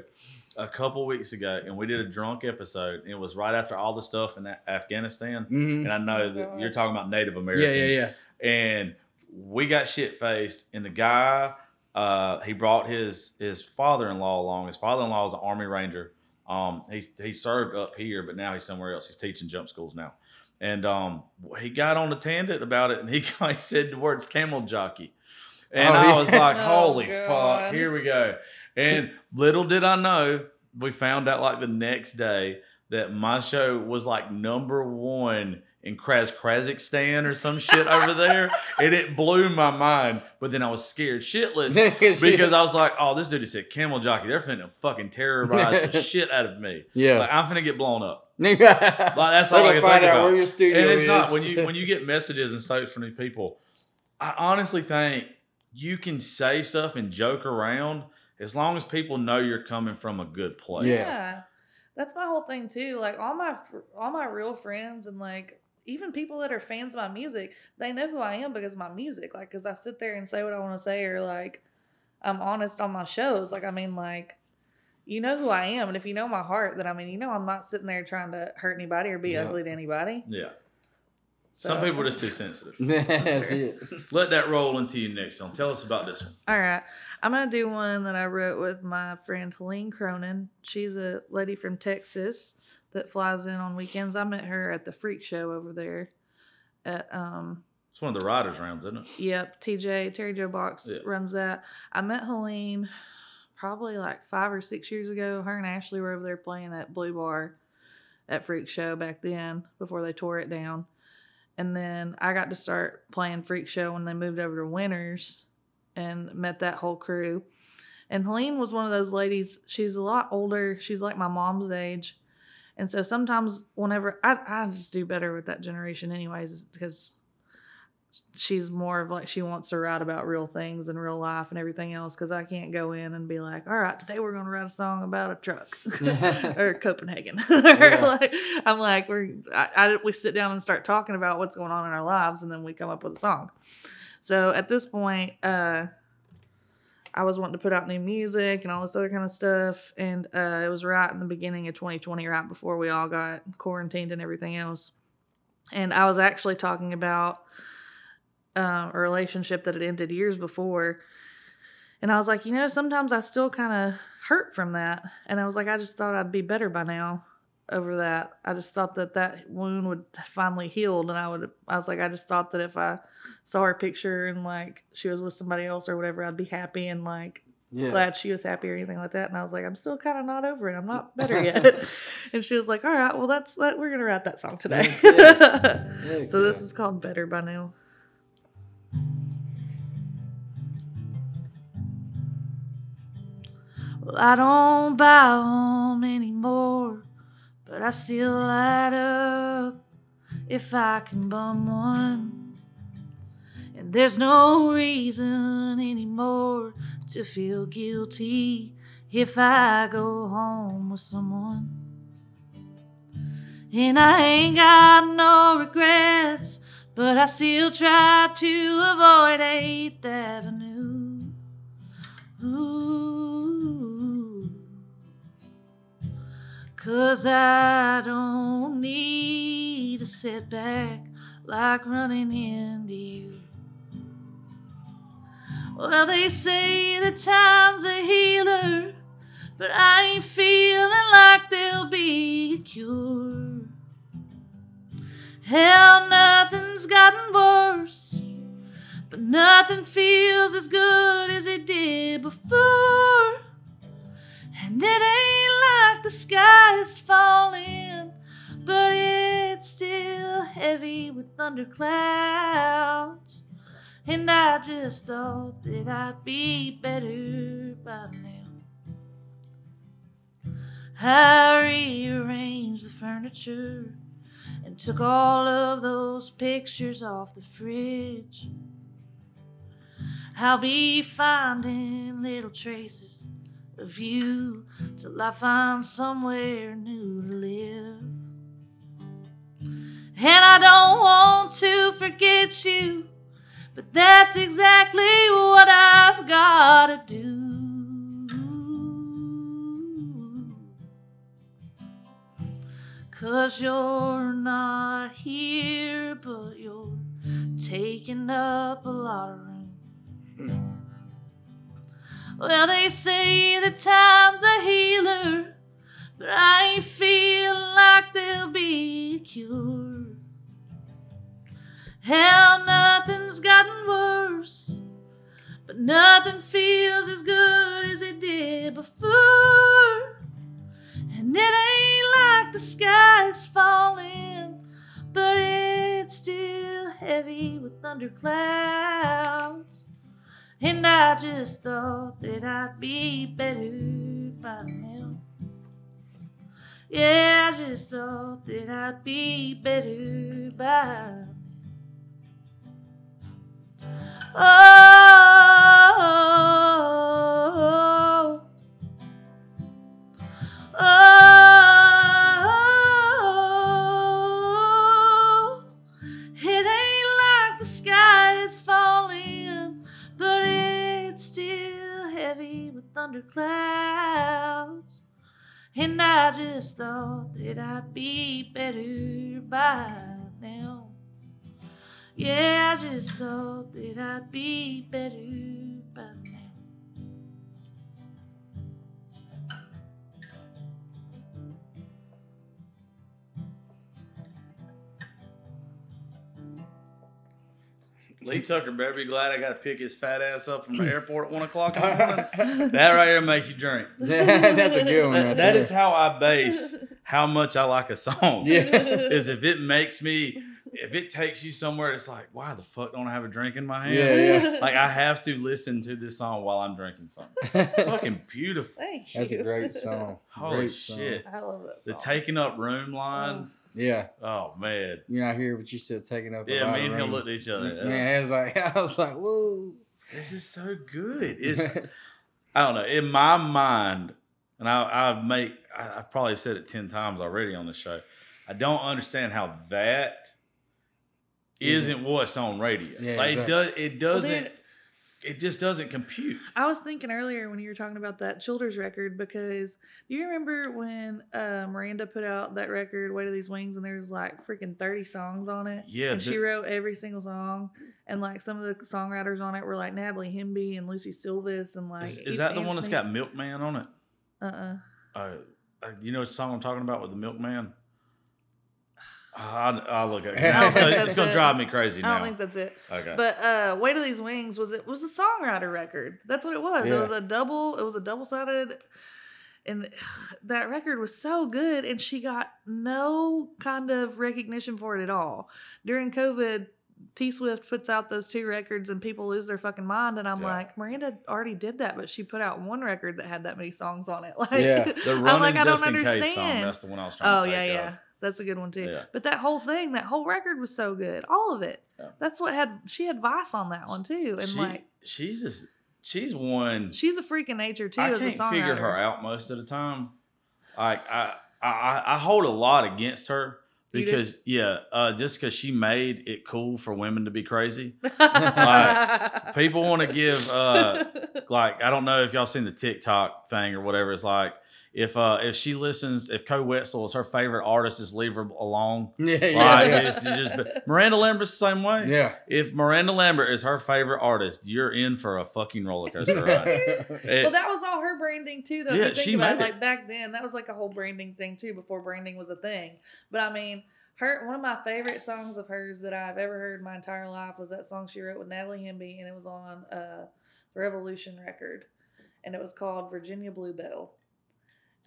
a couple weeks ago and we did a drunk episode it was right after all the stuff in Afghanistan Mhm. and I know that you're talking about Native Americans Yeah, yeah, yeah. and we got shit faced and the guy uh he brought his his father-in-law along. His father-in-law is an army ranger. Um he he served up here but now he's somewhere else. He's teaching jump schools now. And um he got on a tangent about it and he, he said the words camel jockey. And Oh, i yeah. was like Oh, holy God. fuck here we go. And little did i know we found out like the next day that my show was like number one in Kraz Kazakhstan or some shit over there, and it blew my mind. But then I was scared shitless because I was like, "Oh, this dude said camel jockey. They're finna fucking terrorize the shit out of me. Yeah. Like I'm finna get blown up. like, that's all I can find think out about. where your studio And it's is. not when you when you get messages and stuff from these people. I honestly think you can say stuff and joke around as long as people know you're coming from a good place. Yeah. Yeah. That's my whole thing too. Like all my all my real friends and like even people that are fans of my music, they know who I am because of my music. Like cuz I sit there and say what I want to say or like I'm honest on my shows. Like I mean like you know who I am and if you know my heart then I mean you know I'm not sitting there trying to hurt anybody or be Yeah. ugly to anybody. Yeah. Some people are just too sensitive. That's Sure. it. Let that roll into you next song. Tell us about this one. All right. I'm going to do one that I wrote with my friend Helene Cronin. She's a lady from Texas that flies in on weekends. I met her at the freak show over there at um It's one of the Writers Rounds, isn't it? yep, TJ Terry Joe Box Yeah. runs that. I met Helene probably like 5 or 6 years ago. Her and Ashley were over there playing at Blue Bar at Freak Show back then before they tore it down. And then I got to start playing Freak Show when they moved over to Winners and met that whole crew. And Helene was one of those ladies, she's a lot older. She's like my mom's age. And so sometimes whenever I, I just do better with that generation anyways because she's more of like she wants to write about real things and real life and everything else because I can't go in and be like, all right, today we're going to write a song about a truck or Copenhagen. Yeah. like, I'm like, we're I, I, we sit down and start talking about what's going on in our lives, and then we come up with a song. So at this point, uh, I was wanting to put out new music and all this other kind of stuff, and uh, it was right in the beginning of 2020, right before we all got quarantined and everything else. And I was actually talking about uh, a relationship that had ended years before. And I was like, you know, sometimes I still kind of hurt from that. And I was like, I just thought I'd be better by now over that. I just thought that that wound would finally healed. And I would, I was like, I just thought that if I saw her picture and like she was with somebody else or whatever, I'd be happy and like Yeah. glad she was happy or anything like that. And I was like, I'm still kind of not over it. I'm not better yet. and she was like, all right, well, that's that. We're going to write that song today. So this is called Better by Now. Well, I don't buy anymore, but I still light up if I can bum one. And there's no reason anymore to feel guilty if I go home with someone. And I ain't got no regrets, but I still try to avoid 8th Avenue. Ooh. Cause I don't need a setback like running into you. Well, they say that time's a healer, but I ain't feeling like there'll be a cure. Hell, nothing's gotten worse, but nothing feels as good as it did before. And it ain't like the sky is falling, but it's still heavy with thunderclouds. And I just thought that I'd be better by now. I rearranged the furniture and took all of those pictures off the fridge. I'll be finding little traces of you till I find somewhere new to live. And I don't want to forget you, but that's exactly what I've gotta do. Cause you're not here, but you're taking up a lot of room. Well, they say that time's a healer, but I ain't feeling like there'll be a cure. Hell, nothing's gotten worse, but nothing feels as good as it did before. And it ain't like the sky is falling, but it's still heavy with thunderclouds. And I just thought that I'd be better by now. Yeah, I just thought that I'd be better by Oh, oh, it ain't like the sky is falling, but it's still heavy with thunderclouds. And I just thought that I'd be better by now. Yeah, I just thought that I'd be better by now. Lee Tucker better be glad I got to pick his fat ass up from the airport at one o'clock in the morning. that right there make you drink. That's a good one. That- right that there. is how I base how much I like a song. Yeah. Is if it makes me, if it takes you somewhere, it's like, why the fuck don't I have a drink in my hand? Yeah, yeah. Like I have to listen to this song while I'm drinking something. It's fucking beautiful. Thank you. That's a great song. Holy Great song. shit. I love that Song. The taking up room line. Yeah, Oh man. you're not here, but you're still taking up. a Yeah, lot me of and him looked at each other. That's- Man, I was like, I was like, whoa. This is so good. It's I don't know. In my mind, and I I make I, I've probably said it ten times already on the show. I don't understand how that Isn't- isn't what's on radio. Yeah, like exactly. it does. It doesn't. dude- it just doesn't compute. I was thinking earlier when you were talking about that Childers record because do you remember when uh, Miranda put out that record, Weight of These Wings, and there's like freaking 30 songs on it? Yeah, And she wrote every single song. And like some of the songwriters on it were like Natalie Hemby and Lucy Silvis and like. Is, is that the one that's got Milkman on it? Uh uh Uh, uh, you know what song I'm talking about with the Milkman? I'll, I'll look at it. I It's gonna, it's gonna it. drive me crazy I don't think that's it. okay. But uh Weight of These Wings was it was a songwriter record. That's what it was. Yeah. It was a double it was a double sided and that record was so good and she got no kind of recognition for it at all. During COVID, T Swift puts out those two records and people lose their fucking mind and I'm Yeah. like, Miranda already did that, but she put out one record that had that many songs on it. Like Yeah. the I'm running like, I don't just in case song. understand. That's the one I was trying Oh to yeah, yeah. of. That's a good one too. Yeah. But that whole thing, that whole record was so good. All of it. Yeah. That's what had she had Vice on that one too. And she, like she's just she's one. she's a freak of nature too I as a can't figure her out most of the time. Like I, I, I hold a lot against her because yeah, uh, just because she made it cool for women to be crazy. Like, People want to give uh, like I don't know if y'all seen the TikTok thing or whatever. It's like if uh if she listens, if Koe Wetzel is her favorite artist, just leave her alone. Yeah, Like, yeah, it's just Miranda Lambert's the same way. yeah. If Miranda Lambert is her favorite artist, you're in for a fucking roller coaster ride. It- well, that was all her branding too, though. Yeah, if you think she about it, made it. like back then, that was like a whole branding thing too, before branding was a thing. But I mean, her one of my favorite songs of hers that I've ever heard in my entire life was that song she wrote with Natalie Hemby, and it was on uh, the Revolution record, and it was called Virginia Bluebell.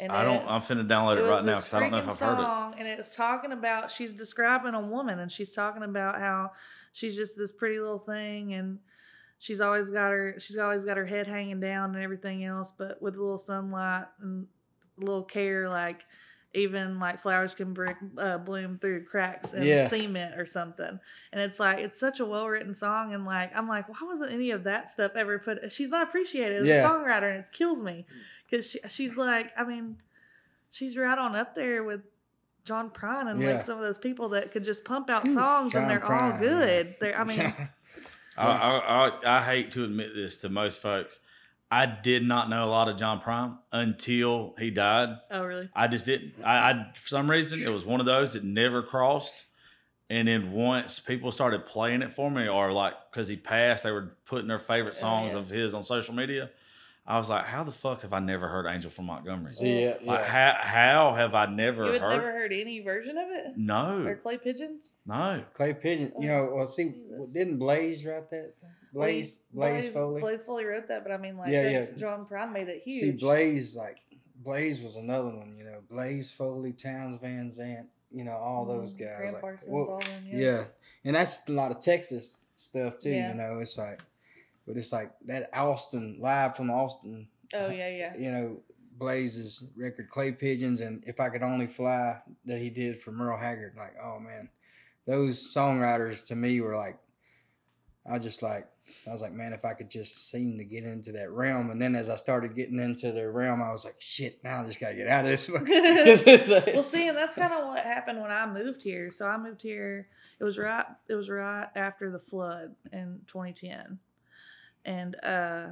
And I don't. I'm finna download it, was right now because I don't know if I've heard it. song, And it's talking about she's describing a woman, and she's talking about how she's just this pretty little thing, and she's always got her she's always got her head hanging down and everything else, but with a little sunlight and a little care, like even like flowers can brick, uh, bloom through cracks in Yeah. cement or something. And it's like it's such a well written song, and like I'm like, why wasn't any of that stuff ever put? She's not appreciated as Yeah. a songwriter, and it kills me because she, she's like, I mean, she's right on up there with John Prine and Yeah. like some of those people that could just pump out songs John and they're all good. They're, I mean, I, I, I, I hate to admit this to most folks. I did not know a lot of John Prine until he died. oh really? I just didn't. I, I for some reason it was one of those that never crossed. And then once people started playing it for me, or like because he passed, they were putting their favorite Oh, songs yeah. of his on social media. I was like, how the fuck have I never heard Angel from Montgomery? See, yeah, Like, yeah. how, how have I never You had heard? never heard any version of it? No. Or Clay Pigeons? no. Clay Pigeon. You know, well, see, Jesus. didn't Blaze write that? Blaze, Blaze, Foley. Blaze Foley wrote that, but I mean, like, Yeah, yeah. John Prine made it huge. See, Blaze like Blaze was another one. You know, Blaze Foley, Townes Van Zandt. You know, all those Mhm. guys. Gram like, Parsons, well, all them. yeah. and that's a lot of Texas stuff too. Yeah. You know, it's like, but it's like that Austin live from Austin. Oh uh, yeah, yeah. You know, Blaze's record Clay Pigeons and If I Could Only Fly that he did for Merle Haggard. Like, oh man, those songwriters to me were like, I just like, I was like, man, if I could just seem to get into that realm. And then as I started getting into the realm, I was like, shit, now I just gotta get out of this. It's just like- well, see, and that's kind of what happened when I moved here. So I moved here. It was right. It was right after the flood in 2010, and uh,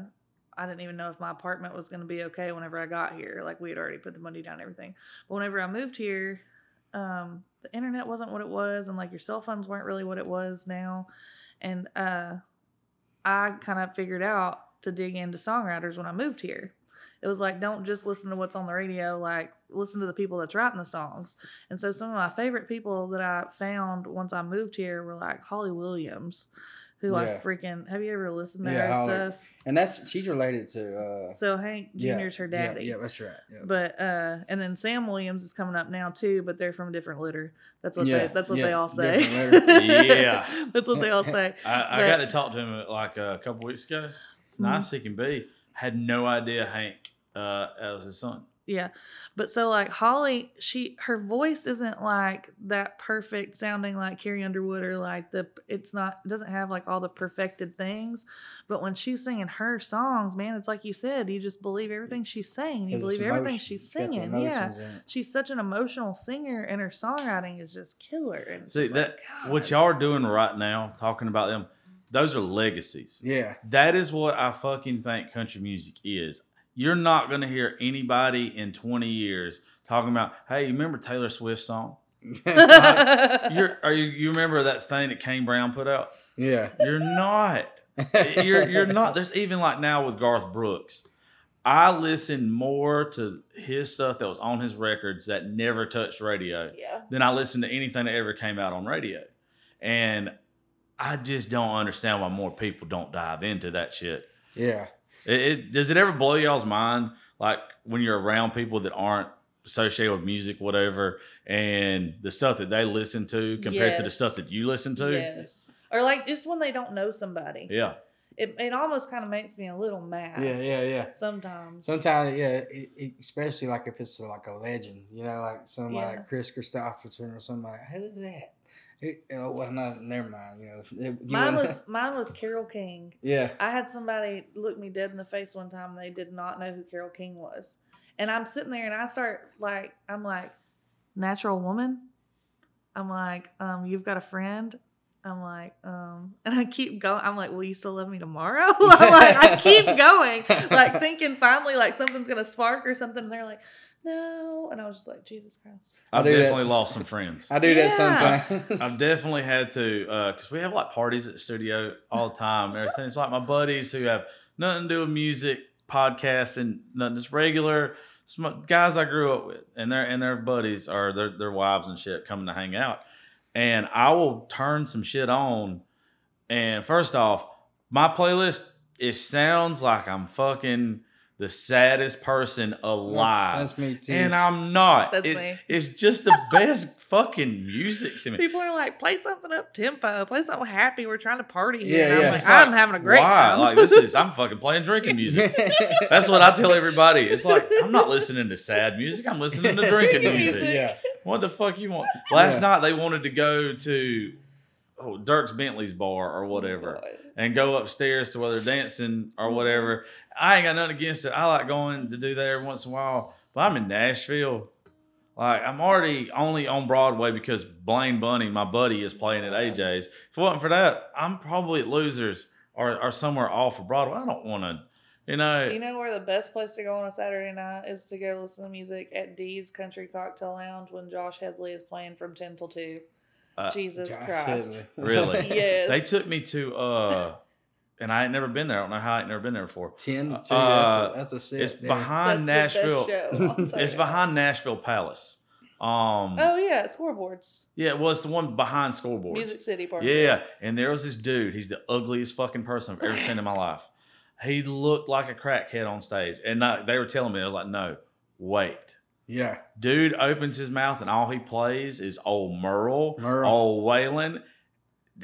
I didn't even know if my apartment was going to be okay whenever I got here. Like we had already put the money down, everything. But whenever I moved here, um, the internet wasn't what it was, and like your cell phones weren't really what it was now, and uh, I kind of figured out to dig into songwriters when I moved here. It was like, don't just listen to what's on the radio, like, listen to the people that's writing the songs. And so, some of my favorite people that I found once I moved here were like Holly Williams, who I Yeah. freaking have you ever listened to Yeah, her Holly. stuff? and that's she's related to uh So, Hank yeah, Jr.'s her yeah, daddy. Yeah, that's right. Yeah. But uh, and then Sam Williams is coming up now too, but they're from a different litter. That's what Yeah, they. That's what yeah, they all say. different. Yeah. that's what they all say. I, I But- got to talk to him like a couple weeks ago. As nice he can be. Had no idea Hank uh, was his son. Yeah. But so like Holly, she her voice isn't like that perfect sounding like Carrie Underwood or like the it's not it doesn't have like all the perfected things. But when she's singing her songs, man, it's like you said, you just believe everything she's saying. You believe everything she's it's got the singing. Yeah. emotions in it. She's such an emotional singer and her songwriting is just killer. And See that like, what y'all are doing right now, talking about them, those are legacies. Yeah. That is what I fucking think country music is. You're not gonna hear anybody in 20 years talking about, hey, you remember Taylor Swift's song? You're, are you, you remember that thing that Kane Brown put out? yeah. You're not. you're you're not. There's even like now with Garth Brooks. I listen more to his stuff that was on his records that never touched radio yeah. than I listen to anything that ever came out on radio. And I just don't understand why more people don't dive into that shit. Yeah. It, it, does it ever blow y'all's mind, like when you're around people that aren't associated with music, whatever, and the stuff that they listen to compared to the stuff that you listen to? Yes. Or like just when they don't know somebody. Yeah. It it almost kind of makes me a little mad. Yeah. Yeah. Yeah. Sometimes. Sometimes, yeah, it, it, especially like if it's like a legend, you know, like somebody Yeah. like Kris Kristofferson or somebody. Like, Who's that? It, oh, well, no, never mind. You know, It- you Mine know- was mine was Carole King. yeah, I had somebody look me dead in the face one time. and They did not know who Carole King was, and I'm sitting there and I start like I'm like, natural woman. I'm like, um, you've got a friend. I'm like, um, and I keep going. I'm like, will you still love me tomorrow? I'm like, I keep going, like thinking finally like something's gonna spark or something. And they're like, no, and I was just like, Jesus Christ. I I've do that definitely s- lost some friends. I do that sometimes. I've definitely had to uh, because we have like parties at the studio all the time. and Everything. It's like my buddies who have nothing to do with music, podcasting, nothing. Just regular some guys I grew up with, and their and their buddies or their their wives and shit coming to hang out, and I will turn some shit on. And first off, my playlist it sounds like I'm fucking the saddest person alive. That's me too. And I'm not. That's It- me. It's just the best fucking music to me. People are like, play something up tempo, play something happy. We're trying to party. Yeah, here. And I'm yeah. like, I'm having a great Why? time. Like this is I'm fucking playing drinking music. That's what I tell everybody. It's like I'm not listening to sad music. I'm listening to drinking Drinking music. music. yeah. What the fuck you want? Last Yeah. night they wanted to go to oh, Dierks Bentley's bar or oh, whatever and go upstairs to where they're dancing or mm-hmm. whatever. I ain't got nothing against it. I like going to do that every once in a while. But I'm in Nashville. Like I'm already only on Broadway because Blaine Bunny, my buddy, is playing at AJ's. If it wasn't for that, I'm probably at Losers or, or somewhere off of Broadway. I don't want to, you know. You know where the best place to go on a Saturday night is to go listen to music at Dee's Country Cocktail Lounge when Josh Hedley is playing from 10 till 2. Uh, Jesus Josh Christ. Really? Yes. They took me to, uh, and I had never been there. I don't know how I ain't never been there before. Ten to two. Uh, that's a, that's a set. It's there. behind That's Nashville. show It's behind Nashville Palace. Um, Oh, yeah, scoreboards. yeah, well, it's the one behind scoreboards. Music City Park. Yeah, and there was this dude. He's the ugliest fucking person I've ever seen in my life. He looked like a crackhead on stage, and not, they were telling me, I was like, no, wait. Yeah. Dude opens his mouth and all he plays is old Merle, Merle. old Waylon.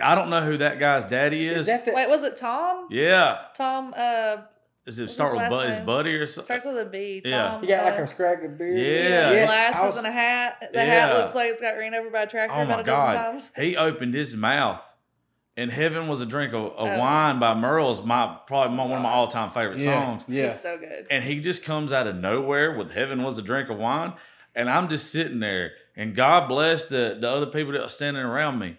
I don't know who that guy's daddy is. Is that the? Wait, was it Tom? yeah. Tom uh Does it What's start his with last Bu- his name? buddy or something? starts with a B. Tom, Yeah. he got like uh, a scraggly beard. Yeah. yeah, I glasses was- and a hat. The Yeah. hat looks like it's got ran over by a tractor Oh about my a God. dozen times. He opened his mouth, and "Heaven Was a Drink of, of Oh. Wine" by Merle is my probably my, one of my all time favorite Yeah. songs. Yeah. It's so good. And he just comes out of nowhere with "Heaven Was a Drink of Wine," and I'm just sitting there. And God bless the the other people that are standing around me,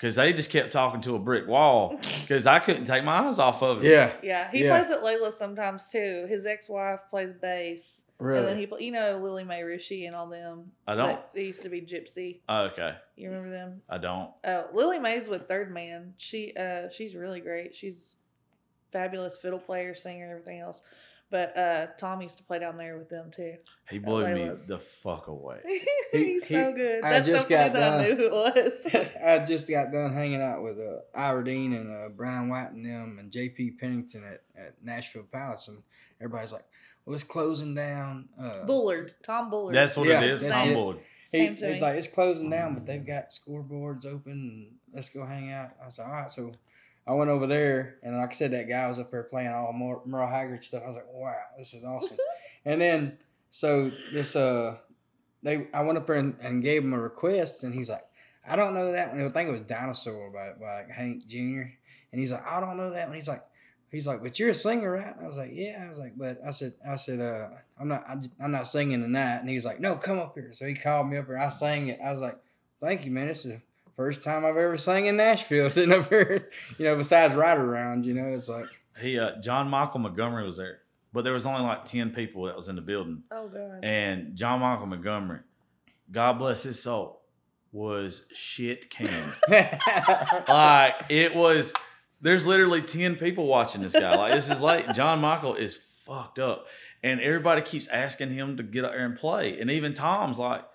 because they just kept talking to a brick wall, because I couldn't take my eyes off of it. Yeah. Yeah, he Yeah. plays at Layla sometimes too. His ex-wife plays bass, Really? and then Really. he, play, you know, Lillie Mae Rische and all them. I don't. That- They used to be Jypsi. Oh, okay, You remember them? I don't. Oh, Lillie Mae's with Third Man. She, uh, she's really great. She's fabulous fiddle player, singer, and everything else. But uh, Tom used to play down there with them too. He blew me Layla's. the fuck away. He's he- so good. I That's so just funny got that I done. knew who it was. I just got done hanging out with uh, Ira Dean and uh, Brian White and them and JP Pennington at, at Nashville Palace. And everybody's like, well, it's closing down. Uh, Bullard, Tom Bullard. That's what Yeah, it is. Tom it. Bullard. he, Came to he's me. like, it's closing down, but they've got scoreboards open. And let's go hang out. I was like, all right. So I went over there, and like I said, that guy was up there playing all Mer- Merle Haggard stuff. I was like, wow, this is awesome. and then, so this, uh, they, I went up there and, and gave him a request, and he's like, I don't know that one. I think it was Dinosaur by, by Hank Jr. And he's like, I don't know that one. He's like, he's like, but you're a singer, right? I was like, yeah. I was like, but I said, I said, uh, I'm not, I, I'm not singing tonight. And he's like, no, come up here. So he called me up here. I sang it. I was like, thank you, man. This is first time I've ever sang in Nashville, sitting up here. You know, besides Writers Round, you know, it's like, He uh, John Michael Montgomery was there, but there was only like ten people that was in the building. Oh god. And John Michael Montgomery, God bless his soul, was shit can. like it was. There's literally ten people watching this guy. Like this is like, John Michael is fucked up, and everybody keeps asking him to get up there and play. And even Tom's like, "You're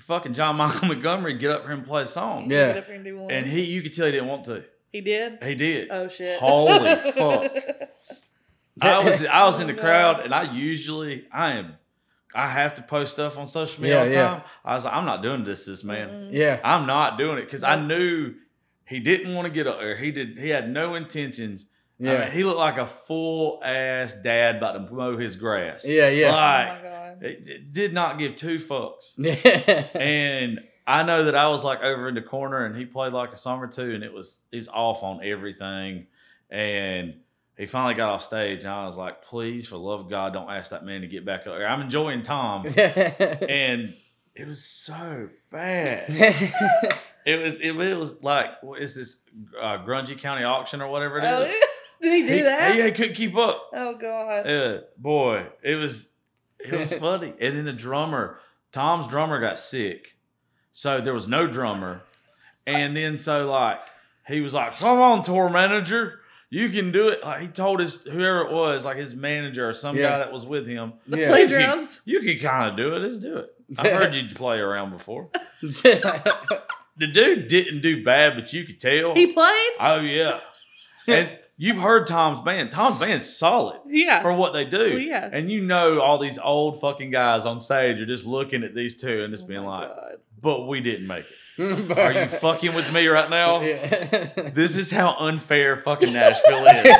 fucking John Michael Montgomery. Get up here and play a song." Yeah. Get up here and do one. And he, you could tell he didn't want to. he did. He did. Oh shit. Holy fuck. I was I was in the Oh, crowd, and I usually I am I have to post stuff on social media Yeah, all the yeah. time. I was like, I'm not doing this, this man. Mm-mm. yeah. I'm not doing it because I knew he didn't want to get up there. He did. He had no intentions. I Yeah. mean, he looked like a full ass dad about to mow his grass. yeah. Oh Yeah. Like, oh my god. it, it did not give two fucks. And I know that I was like over in the corner, and he played like a song or two, and it was he's off on everything. And he finally got off stage, and I was like, "Please, for love of God, don't ask that man to get back up there." I'm enjoying Tom, and it was so bad. It was it, was like what is this uh, grungy county auction or whatever it Oh, did he do He- that? He, he couldn't keep up. Oh god. Yeah, boy, it was it was funny. And then the drummer, Tom's drummer got sick, so there was no drummer. And then so like he was like, "Come on, tour manager, you can do it." Like he told his whoever it was, like his manager or some Yeah. guy that was with him, yeah. Play You can- drums. "You can kind of do it. Let's do it." I've heard you play around before. The dude didn't do bad, but you could tell. He played. oh yeah, and you've heard Tom's band. Tom's band's solid Yeah. for what they do. Well, yeah. And you know all these old fucking guys on stage are just looking at these two and just Oh being like, God. but we didn't make it. Are you fucking with me right now? Yeah. This is how unfair fucking Nashville is.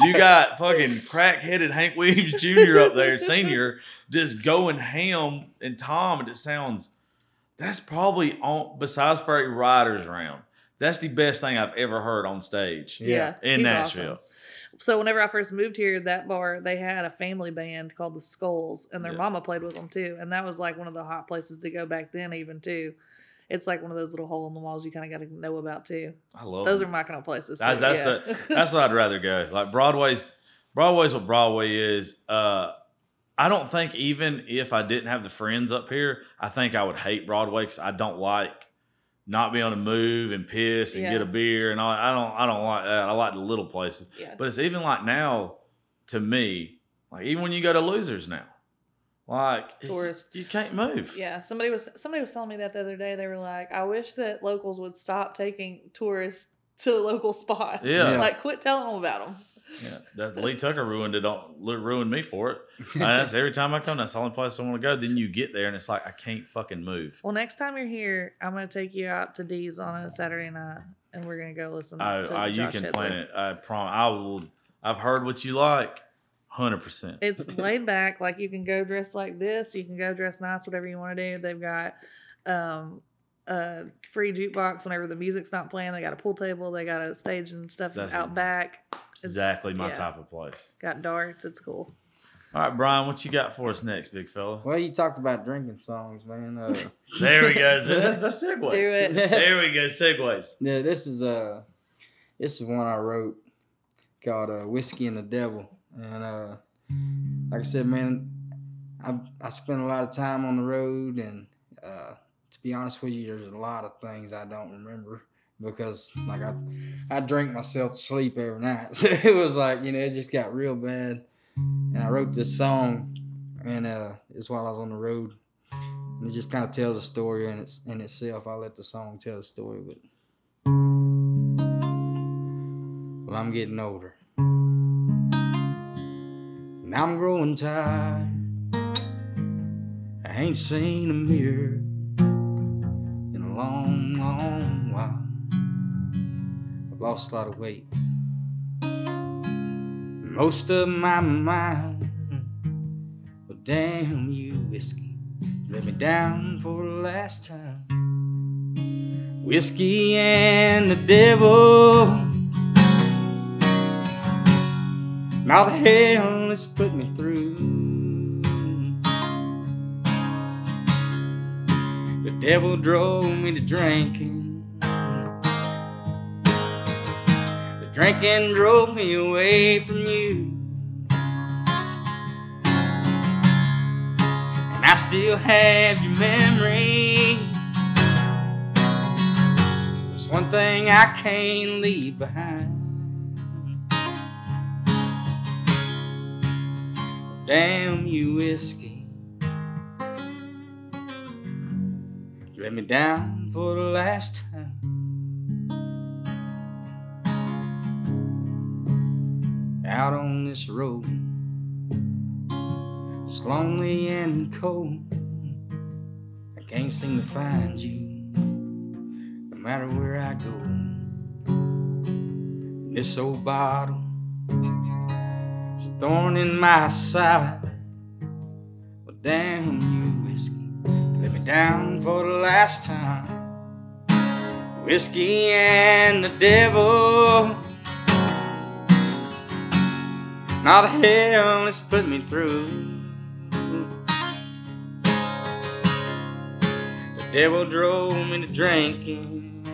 You got fucking crack-headed Hank Williams Jr. up there, senior, just going ham, and Tom. And it sounds. That's probably on besides Faren Writers Round. That's the best thing I've ever heard on stage Yeah. in he's Nashville. awesome. So whenever I first moved here, that bar they had a family band called the Skulls, and their Yeah. mama played with them too. And that was like one of the hot places to go back then, even too. It's like one of those little hole in the walls you kind of got to know about too. I love Those them. are my kind of places. That's- too, that's yeah. That's what I'd rather go. Like Broadway's Broadway's what Broadway is. Uh I don't think even if I didn't have the friends up here, I think I would hate Broadway because I don't like not be able to move and piss and Yeah. get a beer and all. I don't. I don't like that. I like the little places. yeah. But it's even like now, to me, like even when you go to losers now, like it's- Tourist. you can't move. Yeah, somebody was somebody was telling me that the other day. They were like, "I wish that locals would stop taking tourists to the local spot. Yeah. Yeah. Like, quit telling them about them." Yeah, that Lee Tucker ruined it. On, ruined me for it. And that's every time I come. That's the only place I want to go. Then you get there and it's like I can't fucking move. Well, next time you're here, I'm gonna take you out to Dee's on a Saturday night, and we're gonna go listen. I, to I, you Josh can Hedley. plan it. I promise. I will. I've heard what you like. Hundred percent. It's laid back. Like you can go dress like this. You can go dress nice, whatever you want to do. They've got um, a free jukebox whenever the music's not playing. They got a pool table. They got a stage and stuff That's out ex- back. It's Exactly my yeah. type of place. Got darts. It's cool. All right, Brian, what you got for us next, big fella? Well, you talked about drinking songs, man. Uh, There we go. That's the segues. Do it. There we go. Segues. yeah, this is uh, this is one I wrote called uh, "Whiskey and the Devil," and uh, like I said, man, I I spent a lot of time on the road, and uh, to be honest with you, there's a lot of things I don't remember because like I I drank myself to sleep every night, so it was like you know it just got real bad, and I wrote this song, and uh, it's while I was on the road. And it just kind of tells a story in its in itself. I'll let the song tell the story, but well, I'm getting older. And I'm growing tired. I ain't seen a mirror a long, long while. I've lost a lot of weight. Most of my mind. Well, damn you, whiskey. Let me down for the last time. Whiskey and the devil. Now the hell it's put me devil drove me to drinking. The drinking drove me away from you. And I still have your memory. There's one thing I can't leave behind. Damn you, whiskey. Let me down for the last time. Out on this road, it's lonely and cold. I can't seem to find you, no matter where I go. And this old bottle is a thorn in my side. Well, damn you, down for the last time. Whiskey and the devil. Now the hell has put me through. The devil drove me to drinking.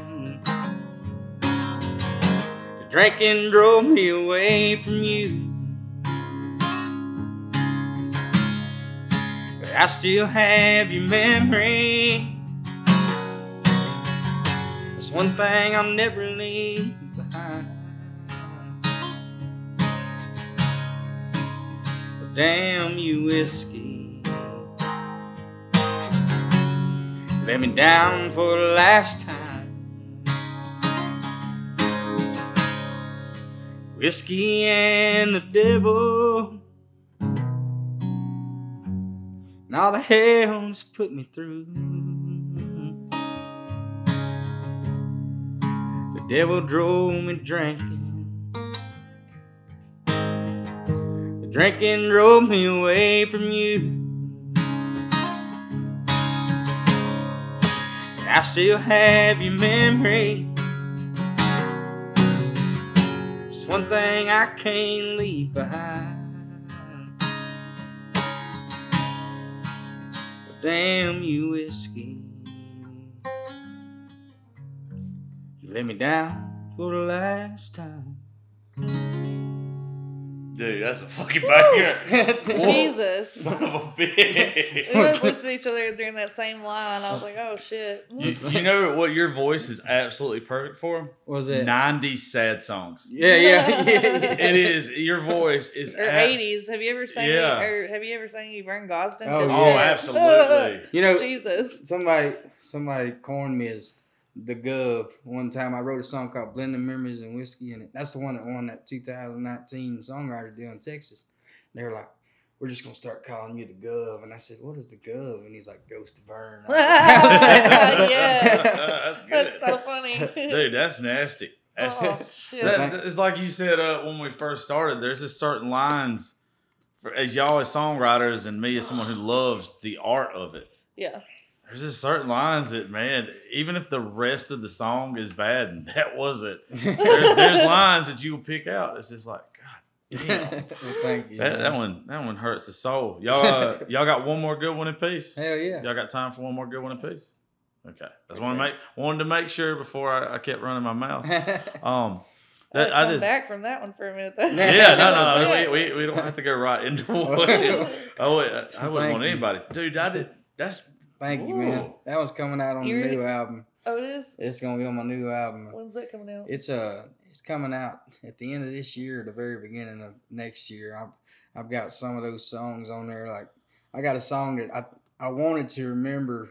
The drinking drove me away from you. I still have your memory. That's one thing I'll never leave behind. Well, damn you, whiskey. Let me down for the last time. Whiskey and the devil. Now the hell's put me through. The devil drove me drinking. The drinking drove me away from you. And I still have your memory. It's one thing I can't leave behind. Damn you, whiskey. You let me down for the last time. Dude, that's a fucking banger. Whoa. Jesus. Son of a bitch. We both looked at each other during that same line. I was like, oh shit. you, you know what your voice is absolutely perfect for? Was it? 90s sad songs. Yeah, yeah, yeah. It is. Your voice is Or abs- 80s. Have you ever sang Yeah. or have you ever sang Vern Gosdin? Oh, 'Cause oh, yeah. Oh, absolutely. You know, Jesus. somebody somebody coined me as the Gov. One time I wrote a song called Blending Memories and Whiskey, and that's the one that won that 2019 Songwriter Deal in Texas. They were like, we're just gonna start calling you the Gov, and I said, "What is the Gov?" And he's like, "Ghost of Vern." Yeah. that's good. That's so funny. Dude, that's nasty. That's, oh, shit. that, it's like you said uh, when we first started. There's just certain lines, for, as y'all as songwriters and me as someone who loves the art of it. yeah. There's just certain lines that, man, even if the rest of the song is bad, and that was it. There's, there's lines that you will pick out. It's just like, God damn. Well, thank you. That, that one, that one hurts the soul. Y'all, uh, y'all got one more good one in peace. Hell yeah. Y'all got time for one more good one in peace? Okay, I just want to make wanted to make sure before I, I kept running my mouth. Um, I, that, I come just back from that one for a minute. Though. yeah, no, no, no. We, we, we don't have to go right into one. I would, I Thank wouldn't want anybody, dude. I did. That's Thank you, man. That was coming out on You the new album. oh, it is. It's gonna be on my new album. When's that coming out? It's uh it's coming out at the end of this year, or the very beginning of next year. I've I've got some of those songs on there. Like I got a song that I I wanted to remember.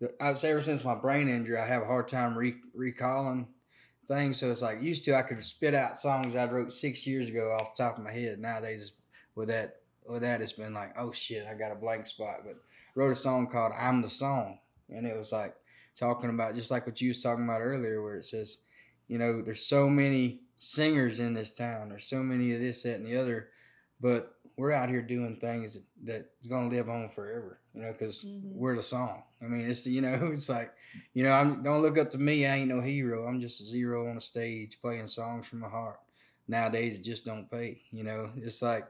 The, I say ever since my brain injury, I have a hard time re- recalling things. So it's like used to I could spit out songs I wrote six years ago off the top of my head. Nowadays, with that with that, it's been like oh shit, I got a blank spot. But wrote a song called "I'm the Song," and it was like talking about just like what you was talking about earlier, where it says you know, there's so many singers in this town. There's so many of this, that, and the other, but we're out here doing things that's gonna live on forever. You know, because Mhm. we're the song. I mean, it's you know, it's like, you know, I'm don't look up to me. I ain't no hero. I'm just a zero on a stage playing songs from my heart. Nowadays, it just don't pay. You know, it's like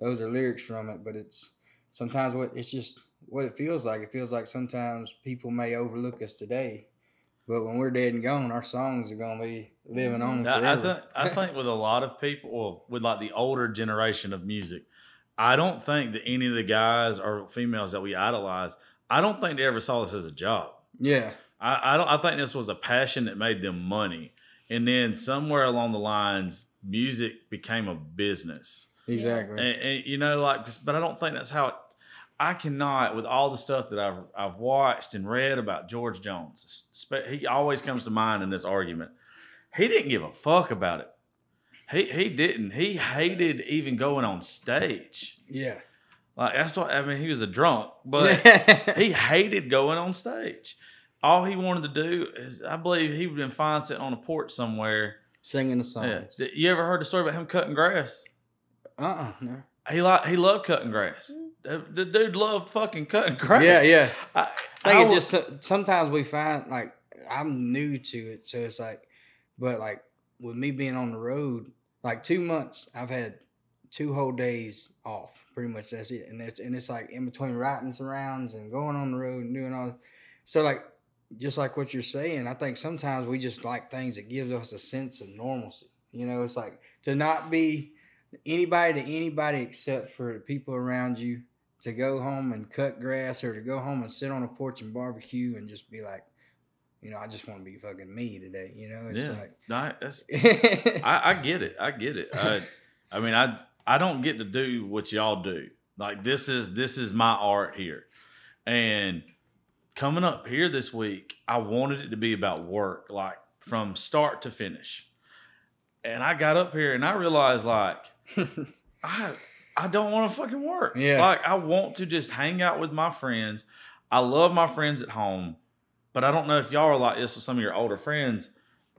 those are lyrics from it, but it's sometimes what it's just what it feels like. It feels like sometimes people may overlook us today, but when we're dead and gone, our songs are gonna be living on mm-hmm. I, I forever. think I think with a lot of people, well, with like the older generation of music, I don't think that any of the guys or females that we idolize, I don't think they ever saw this as a job. yeah, I, I don't. I think this was a passion that made them money, and then somewhere along the lines, music became a business. exactly. And, and you know, like, but I don't think that's how it. I cannot, with all the stuff that I've I've watched and read about George Jones. He always comes to mind in this argument. He didn't give a fuck about it. He he didn't. He hated even going on stage. yeah, Like that's what I mean. He was a drunk, but he hated going on stage. All he wanted to do is, I believe, he would have been fine sitting on a porch somewhere. singing the Yeah. songs. You ever heard the story about him cutting grass? Uh uh no. He like he loved cutting grass. The, the dude loved fucking cutting grass. Yeah, yeah. I, I I think it's would- just sometimes we find like I'm new to it, so it's like, but like with me being on the road, like two months, I've had two whole days off. Pretty much that's it, and it's and it's like in between writing some rounds and going on the road and doing all. So like, just like what you're saying, I think sometimes we just like things that gives us a sense of normalcy. You know, it's like to not be anybody to anybody except for the people around you to go home and cut grass or to go home and sit on a porch and barbecue and just be like, you know, I just want to be fucking me today. You know, it's yeah, No, that's, like, I, I get it. I get it. I, I mean, I I don't get to do what y'all do. Like this is this is my art here, and coming up here this week, I wanted it to be about work, like from start to finish. And I got up here and I realized like I I don't want to fucking work. Yeah. Like I want to just hang out with my friends. I love my friends at home, but I don't know if y'all are like this with some of your older friends.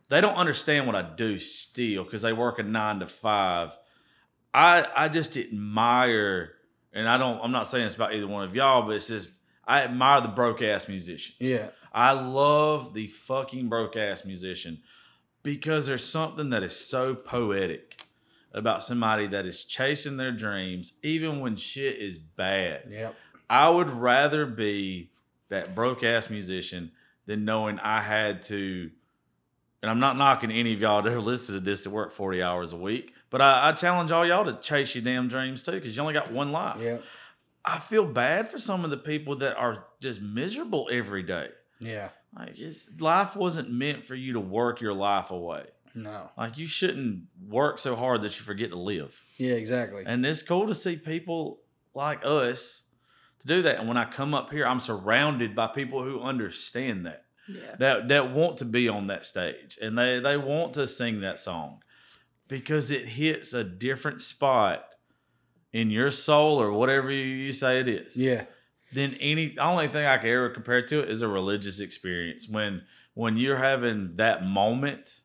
They don't understand what I do still because they work a nine to five. I I just admire, and I don't. I'm not saying it's about either one of y'all, but it's just I admire the broke ass musician. yeah, I love the fucking broke ass musician because there's something that is so poetic about somebody that is chasing their dreams, even when shit is bad. yep, I would rather be that broke ass musician than knowing I had to. And I'm not knocking any of y'all that are listening to this that work 40 hours a week, but I, I challenge all y'all to chase your damn dreams too, because you only got one life. yep, I feel bad for some of the people that are just miserable every day. yeah. Like it's, life wasn't meant for you to work your life away. No, Like you shouldn't work so hard that you forget to live. yeah, exactly. And it's cool to see people like us to do that. And when I come up here, I'm surrounded by people who understand that. Yeah. that that want to be on that stage and they they want to sing that song because it hits a different spot in your soul or whatever you, you say it is Yeah. Then any the only thing I can ever compare to it is a religious experience when when you're having that moment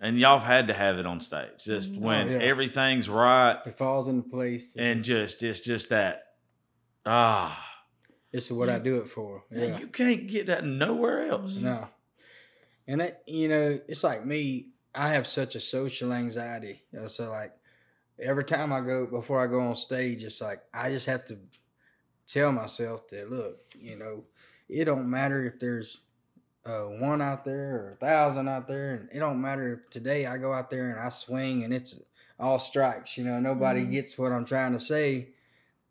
and y'all have had to have it on stage just Mhm. when Oh, yeah. everything's right It falls into place. And just, just it's just that ah this is what I do it for. Yeah. you can't get that nowhere else No. And that you know, it's like me. I have such a social anxiety. You know, so like every time I go before I go on stage, it's like I just have to tell myself that look, you know, it don't matter if there's uh, one out there or a thousand out there, and it don't matter if today I go out there and I swing and it's all strikes. You know, nobody Mhm. gets what I'm trying to say.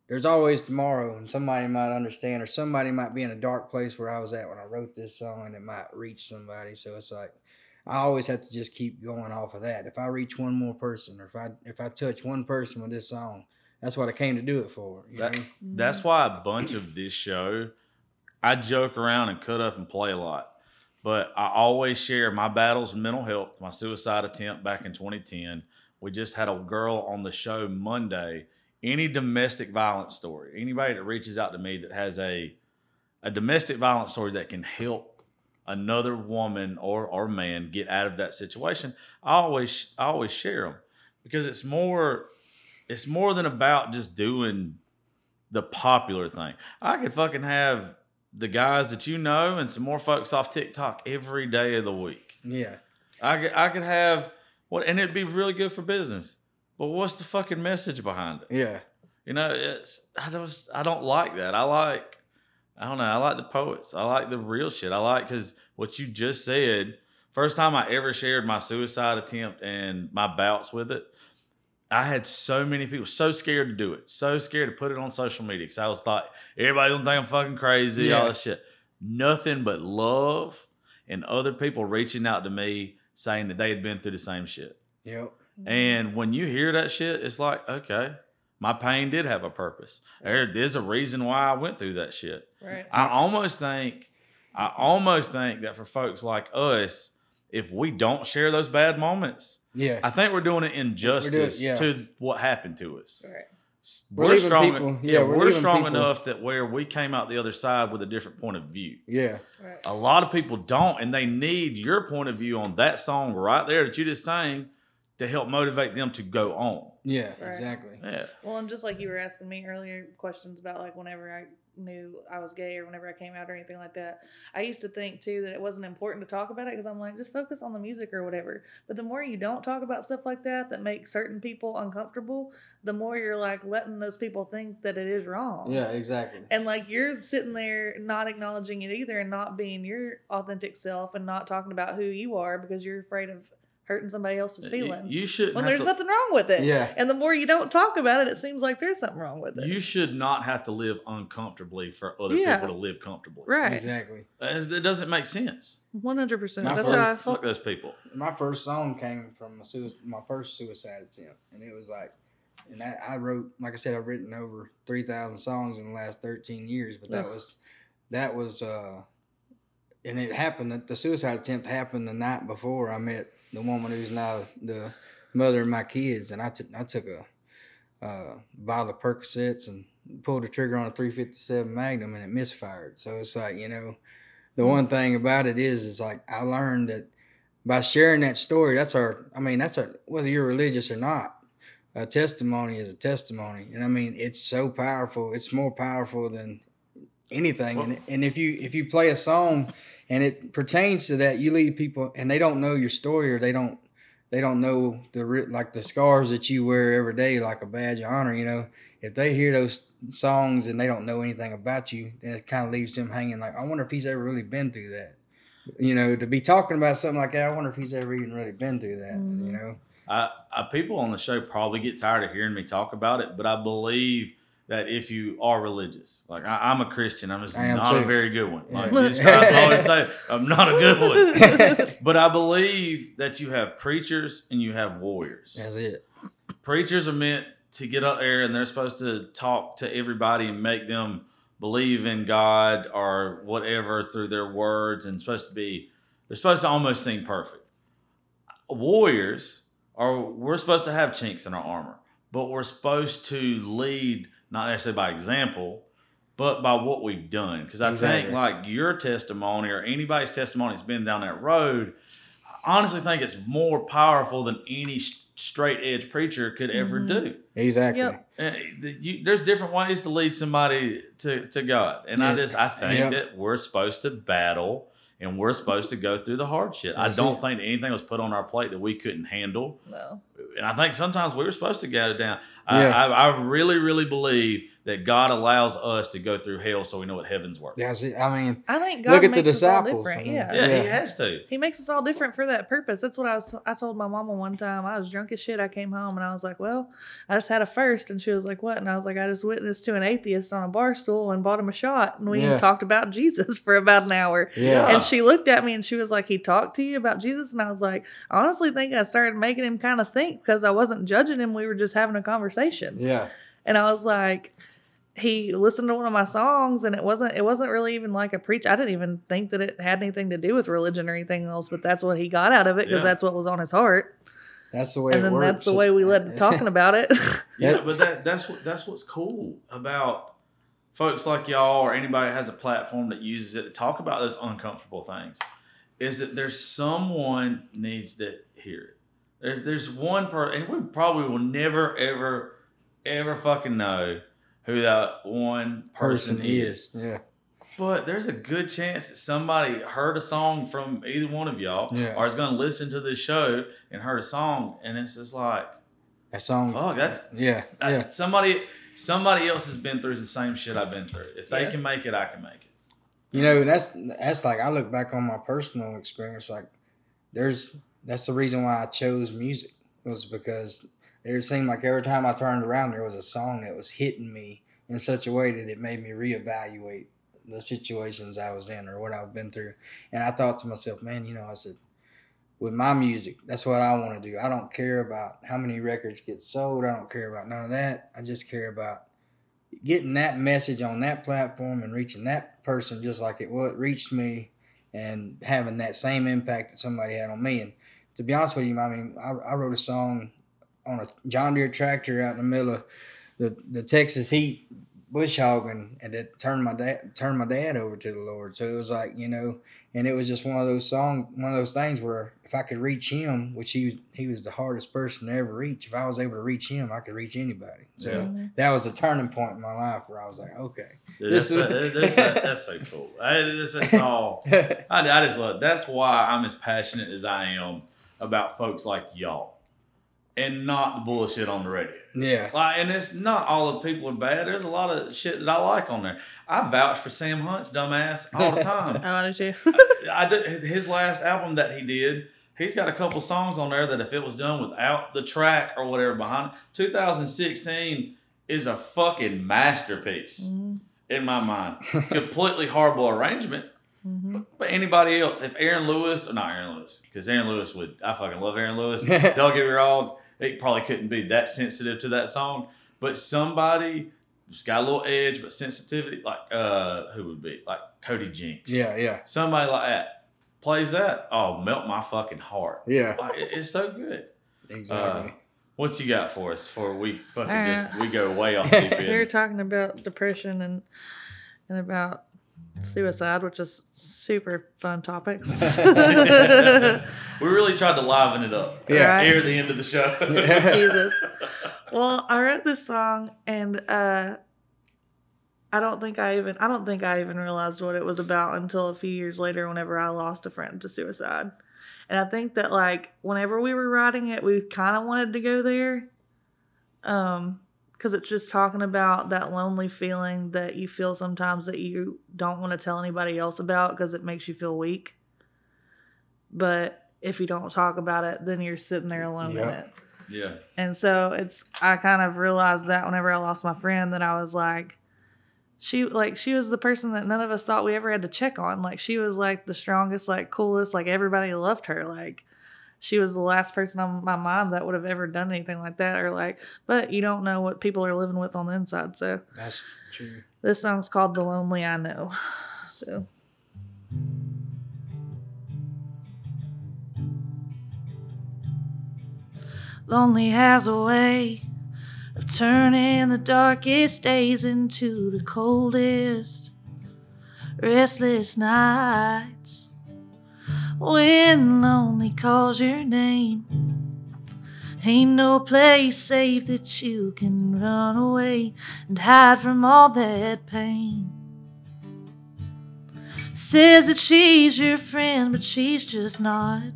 There's always tomorrow, and somebody might understand, or somebody might be in a dark place where I was at when I wrote this song, and it might reach somebody. So it's like I always have to just keep going off of that. If I reach one more person, or if I if I touch one person with this song, that's what I came to do it for. You That- know? That's why a bunch of this show, I joke around and cut up and play a lot. But I always share my battles mental health, my suicide attempt back in 2010. We just had a girl on the show Monday. Any domestic violence story, anybody that reaches out to me that has a a domestic violence story that can help another woman or or man get out of that situation, I always I always share them because it's more it's more than about just doing the popular thing. I could fucking have the guys that you know and some more folks off TikTok every day of the week. Yeah, I could, I could have what, and it'd be really good for business. But what's the fucking message behind it? yeah, You know, it's I don't I don't like that. I like I don't know. I like the poets. I like the real shit. I like because what you just said. First time I ever shared my suicide attempt and my bouts with it, I had so many people so scared to do it, so scared to put it on social media because I was thought everybody gonna think I'm fucking crazy, all Yeah. this shit. Nothing but love and other people reaching out to me saying that they had been through the same shit. yep, And when you hear that shit, it's like, okay, my pain did have a purpose. There is a reason why I went through that shit. right. I almost think, I almost think that for folks like us, if we don't share those bad moments, yeah. I think we're doing an injustice yeah. to what happened to us. Right. We're We're, strong. people- yeah, yeah, we're, we're strong people- enough that where we came out the other side with a different point of view. yeah, Right. A lot of people don't, and they need your point of view on that song right there that you just sang to help motivate them to go on. yeah, Right. exactly. Yeah. Well, and just like you were asking me earlier, questions about like whenever I knew I was gay or whenever I came out or anything like that, I used to think too that it wasn't important to talk about it because I'm like, just focus on the music or whatever. But the more you don't talk about stuff like that that makes certain people uncomfortable, the more you're like letting those people think that it is wrong. Yeah, exactly. And like you're sitting there not acknowledging it either and not being your authentic self and not talking about who you are because you're afraid of hurting somebody else's feelings. You should. when there's nothing wrong with it. Yeah, And the more you don't talk about it, it seems like there's something wrong with it. You should not have to live uncomfortably for other Yeah. people to live comfortably. right. exactly. As- It doesn't make sense. One hundred percent. That's first- how I Fuck those people. my first song came from a sui- my first suicide attempt, and it was like, and that I wrote, like I said, I've written over three thousand songs in the last thirteen years, but that Ugh. was, that was, uh, and it happened. that The suicide attempt happened the night before I met the woman who's now the mother of my kids, and I took I took a uh, bottle of Percocets and pulled the trigger on a 357 Magnum, and it misfired. So it's like you know, the one thing about it is, is like I learned that by sharing that story, that's our, I mean, that's our, whether you're religious or not, a testimony is a testimony. And I mean, it's so powerful. It's more powerful than anything. and, and if you, if you play a song and it pertains to that, you leave people and they don't know your story or they don't, they don't know the, like the scars that you wear every day, like a badge of honor, you know, if they hear those songs and they don't know anything about you, then it kind of leaves them hanging like, I wonder if he's ever really been through that you know, to be talking about something like that, I wonder if he's ever even really been through that. Mhm. You know, I, I, people on the show probably get tired of hearing me talk about it, but I believe that if you are religious, like I, I'm a Christian, I'm just am not a very good one. Like Yeah. Jesus Christ always say, I'm not a good one. But I believe that you have preachers and you have warriors. that's it. preachers are meant to get up there and they're supposed to talk to everybody and make them believe in God or whatever through their words and supposed to be they're supposed to almost seem perfect. Warriors are we're supposed to have chinks in our armor, but we're supposed to lead not necessarily by example, but by what we've done. Because I Exactly. think like your testimony or anybody's testimony that's been down that road, I honestly think it's more powerful than any straight edge preacher could ever Mhm. do. Exactly. Yep. Uh, you, there's different ways to lead somebody to, to God, and I just I think Yeah. that we're supposed to battle and we're supposed to go through the hard shit. I don't it. think anything was put on our plate that we couldn't handle, No. and I think sometimes we were supposed to go down. I, I, I really, really believe that God allows us to go through hell so we know what heaven's worth. That's it. I mean, I think God Look at the makes us all disciples, different. I mean, yeah. Yeah, Yeah. He has to. He makes us all different for that purpose. That's what I was. I told my mama one time. I was drunk as shit. I came home and I was like, "Well, I just had a first. and she was like, "What?" And I was like, "I just witnessed to an atheist on a bar stool and bought him a shot, and we Yeah. talked about Jesus for about an hour." yeah. And she looked at me and she was like, "He talked to you about Jesus?" And I was like, "I honestly think I started making him kind of think because I wasn't judging him. We were just having a conversation." Yeah. And I was like, he listened to one of my songs and it wasn't it wasn't really even like a preach. I didn't even think that it had anything to do with religion or anything else, but that's what he got out of it because Yeah. that's what was on his heart. That's the way and it then works. that's the way we led to talking about it. Yeah, but that that's what that's what's cool about folks like y'all or anybody that has a platform that uses it to talk about those uncomfortable things. Is that there's someone needs to hear it. There's there's one person, and we probably will never ever ever fucking know who that one person, person is. is. Yeah. But there's a good chance that somebody heard a song from either one of y'all, Yeah. or is going to listen to this show and heard a song, and it's just like, That song. fuck, that's Yeah. I- Yeah. somebody somebody else has been through the same shit I've been through. If they Yeah. can make it, I can make it. You know, that's that's like I look back on my personal experience. Like, there's that's the reason why I chose music was because it seemed like every time I turned around, there was a song that was hitting me in such a way that it made me reevaluate the situations I was in or what I've been through. And I thought to myself, man, you know, I said, with my music, that's what I want to do. I don't care about how many records get sold. I don't care about none of that. I just care about getting that message on that platform and reaching that person just like it what reached me and having that same impact that somebody had on me. And to be honest with you, I mean, I, I wrote a song on a John Deere tractor out in the middle of the, the Texas heat bush hogging and it turned my dad turned my dad over to the Lord. So it was like, you know, and it was just one of those songs one of those things where if I could reach him, which he was he was the hardest person to ever reach, if I was able to reach him, I could reach anybody. So Yeah. Mm-hmm. that was a turning point in my life where I was like, okay. Dude, that's, This that's, that's, that's so cool. I, this, that's all. I, I just love. That's why I'm as passionate as I am about folks like y'all, and not the bullshit on the radio. yeah. Like, and it's not all the people are bad. There's a lot of shit that I like on there. I vouch for Sam Hunt's dumbass all the time. I wanted to. I did, his last album that he did, he's got a couple songs on there that if it was done without the track or whatever behind, it, 2016 is a fucking masterpiece Mhm. in my mind. Completely horrible arrangement. Mhm. But anybody else, if Aaron Lewis, or not Aaron Lewis, because Aaron Lewis would, I fucking love Aaron Lewis. Don't get me wrong, it probably couldn't be that sensitive to that song. But somebody who's got a little edge, but sensitivity, like uh, who would be like Cody Jinks, yeah, yeah, somebody like that plays that. Oh, melt my fucking heart. yeah. Like it- it's so good. Exactly. What you got for us? For we fucking All just we go way off deep end. We were talking about depression and and about suicide, which is super fun topics. we really tried to liven it up. Yeah. Near the end of the show. Jesus. Well, I wrote this song and uh I don't think I even I don't think I even realized what it was about until a few years later whenever I lost a friend to suicide. And I think that like whenever we were writing it, we kind of wanted to go there. Um cuz it's just talking about that lonely feeling that you feel sometimes that you don't want to tell anybody else about because it makes you feel weak. But if you don't talk about it, then you're sitting there alone in it. yeah. And so it's I kind of realized that whenever I lost my friend that I was like she like she was the person that none of us thought we ever had to check on. Like she was like the strongest, like coolest, like everybody loved her. Like she was the last person on my mind that would have ever done anything like that or like but you don't know what people are living with on the inside so. That's true. this song's called the lonely i know so. Lonely has a way of turning the darkest days into the coldest restless nights when lonely calls your name. Ain't no place safe that you can run away and hide from all that pain. Says that she's your friend but she's just not.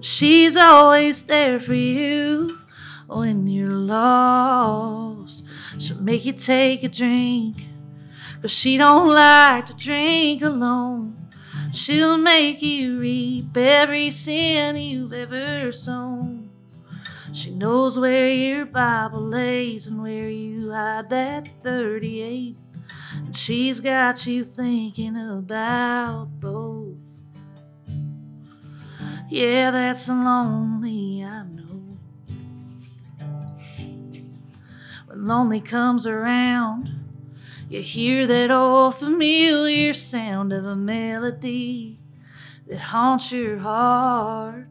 She's always there for you when you're lost. She'll make you take a drink Cause she don't like to drink alone. She'll make you reap every sin you've ever sown. She knows where your Bible lays and where you hide that 38. And she's got you thinking about both. Yeah, that's lonely, I know. When lonely comes around, you hear that old familiar sound of a melody that haunts your heart.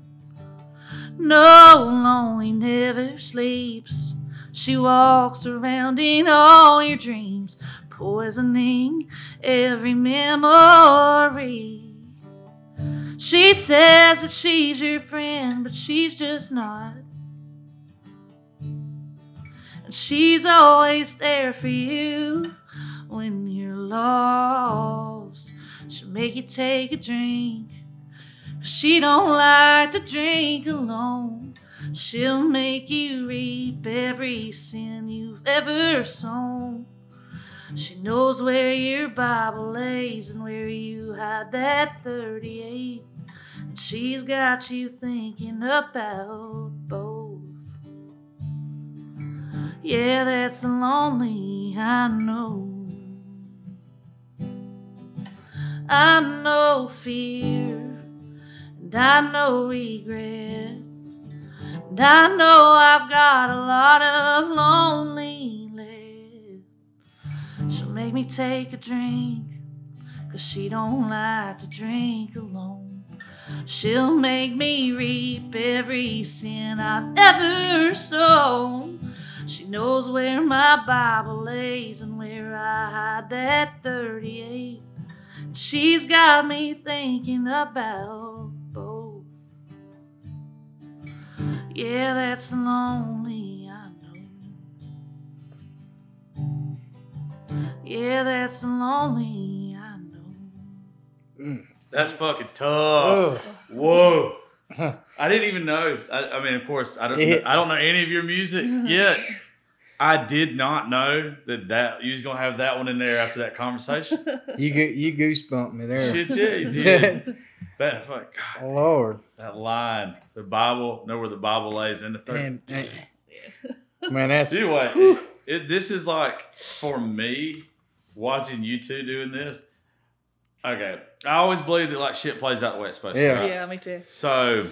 No, lonely never sleeps. She walks around in all your dreams, poisoning every memory. She says that she's your friend, but she's just not. And she's always there for you when you're lost. She'll make you take a drink. She don't like to drink alone. She'll make you reap every sin you've ever sown. She knows where your Bible lays and where you hide that 38. And she's got you thinking about both. Yeah, that's lonely, I know. I know fear, and I know regret, and I know I've got a lot of lonely left. She'll make me take a drink, cause she don't like to drink alone. She'll make me reap every sin I've ever sown. She knows where my Bible lays and where I hide that 38. She's got me thinking about both. Yeah, that's lonely, I know. Yeah, that's lonely, I know. Mm, that's fucking tough. Whoa. I didn't even know. I, I mean, of course, I don't. Yeah. I don't know any of your music yet. I did not know that that you was gonna have that one in there after that conversation. You go- you goosebumped me there. Shit, yeah, you did. That fuck, God, Lord. that line, the Bible, know where the Bible lays in the third. And, and- man, that's Anyway, it, it, this is like for me watching you two doing this. Okay, I always believe that like shit plays out the way it's supposed Yeah. to. Right? Yeah, me too. So,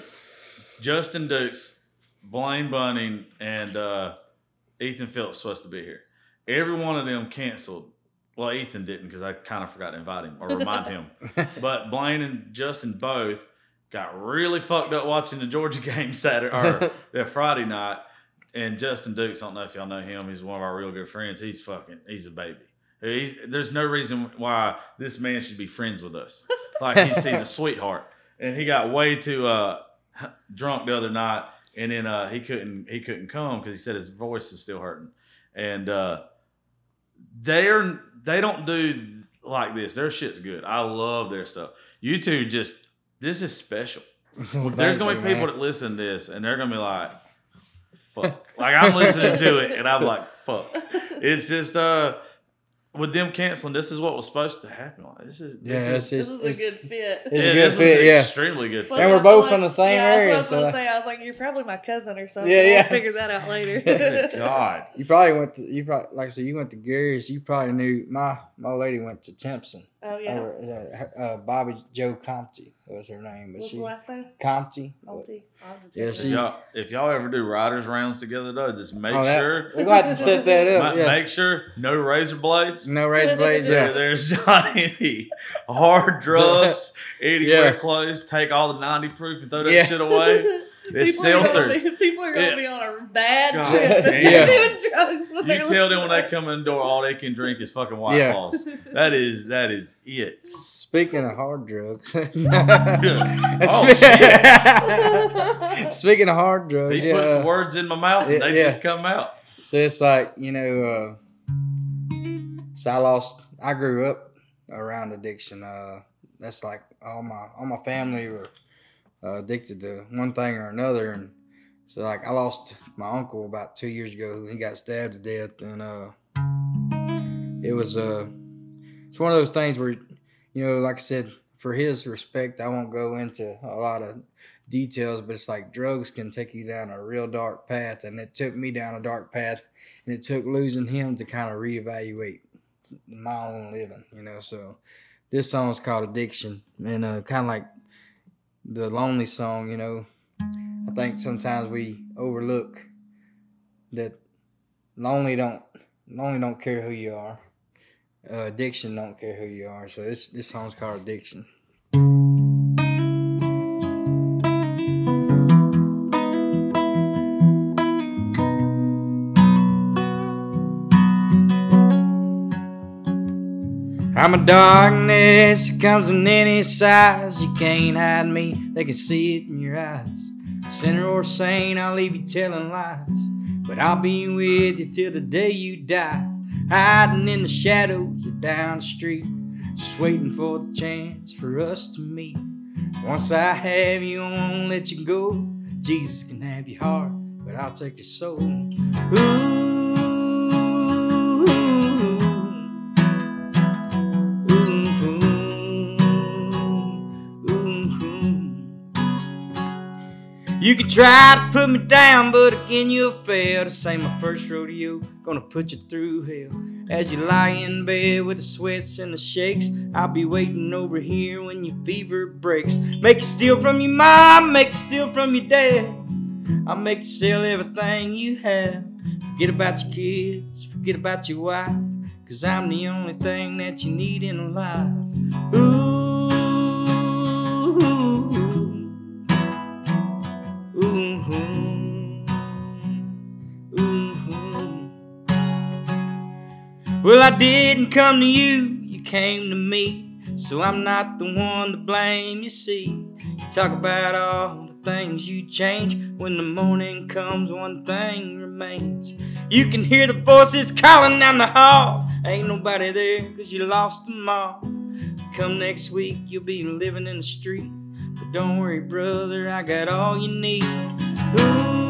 Justin Dukes, Blaine Bunning, and uh, Ethan Phillips supposed to be here. Every one of them canceled. Well, Ethan didn't because I kind of forgot to invite him or remind him. But Blaine and Justin both got really fucked up watching the Georgia game Saturday or that Friday night. And Justin Dukes, I don't know if y'all know him. He's one of our real good friends. He's fucking, he's a baby. He's, there's no reason why this man should be friends with us. Like he's, he's a sweetheart. And he got way too uh, drunk the other night, and then uh, he couldn't he couldn't come because he said his voice is still hurting. And uh, they're they don't do like this. Their shit's good. I love their stuff. You two just this is special. There's gonna be people that listen to this and they're gonna be like, fuck. Like I'm listening to it and I'm like, fuck. It's just uh with them canceling, this is what was supposed to happen. Like, this is Yeah, this it's is, This is a good fit. it's a yeah, good this fit, was yeah. extremely good Plus, fit. And we're both feel from the same yeah, area, That's what I was so- gonna say. I was like, you're probably my cousin or something. Yeah, I'll yeah. figure that out later. God. You probably went to you probably like I said you went to Gary's. You probably knew my my lady went to Timpson. Oh yeah. Or is that, uh, Bobby Joe Compty was her name, but What's she the last name? Compty. Multi. I'll have to check Yeah, it If y'all, if y'all ever do writers rounds together though, just make Oh, that- sure We're gonna have to set that up. ma- yeah. make sure no razor blades. no razor blades. There, there's not any hard drugs anywhere Yeah. close. Take all the 90 proof and throw that Yeah. shit away. It's people are gonna seltzers. be- People are gonna be on a bad God trip. damn. They're doing drugs. You they're tell them when they come in the door, all they can drink is fucking White Yeah. Claws. That is that is it. Speaking of hard drugs. Oh, Speaking of hard drugs, He yeah. puts the words in my mouth and Yeah, they yeah. just come out. So it's like, you know, uh, so I lost, I grew up around addiction. Uh, that's like all my, all my family were uh, addicted to one thing or another. And so like I lost my uncle about two years ago. He got stabbed to death. And, uh, it was, uh, it's one of those things where, you know, like I said, for his respect, I won't go into a lot of details, but it's like drugs can take you down a real dark path, and it took me down a dark path, and it took losing him to kind of reevaluate my own living, you know. So this song is called Addiction, and uh, kind of like the lonely song, you know. I think sometimes we overlook that lonely don't lonely don't care who you are. Uh, addiction don't care who you are. So this this song's called Addiction. I'm a darkness, it comes in any size. You can't hide me, they can see it in your eyes. Sinner or saint, I'll leave you telling lies. But I'll be with you till the day you die. Hiding in the shadows or down the street. Just waiting for the chance for us to meet. Once I have you, I won't let you go. Jesus can have your heart, but I'll take your soul. Ooh. You can try to put me down, but again you'll fail. This ain't my first rodeo, gonna put you through hell. As you lie in bed with the sweats and the shakes, I'll be waiting over here when your fever breaks. Make you steal from your mom, make you steal from your dad. I'll make you sell everything you have. Forget about your kids, forget about your wife. Cause I'm the only thing that you need in life. Ooh. Well, I didn't come to you, you came to me. So I'm not the one to blame, you see. You talk about all the things you change. When the morning comes, one thing remains. You can hear the voices calling down the hall. Ain't nobody there cause you lost them all. Come next week, you'll be living in the street. But don't worry, brother, I got all you need. Ooh.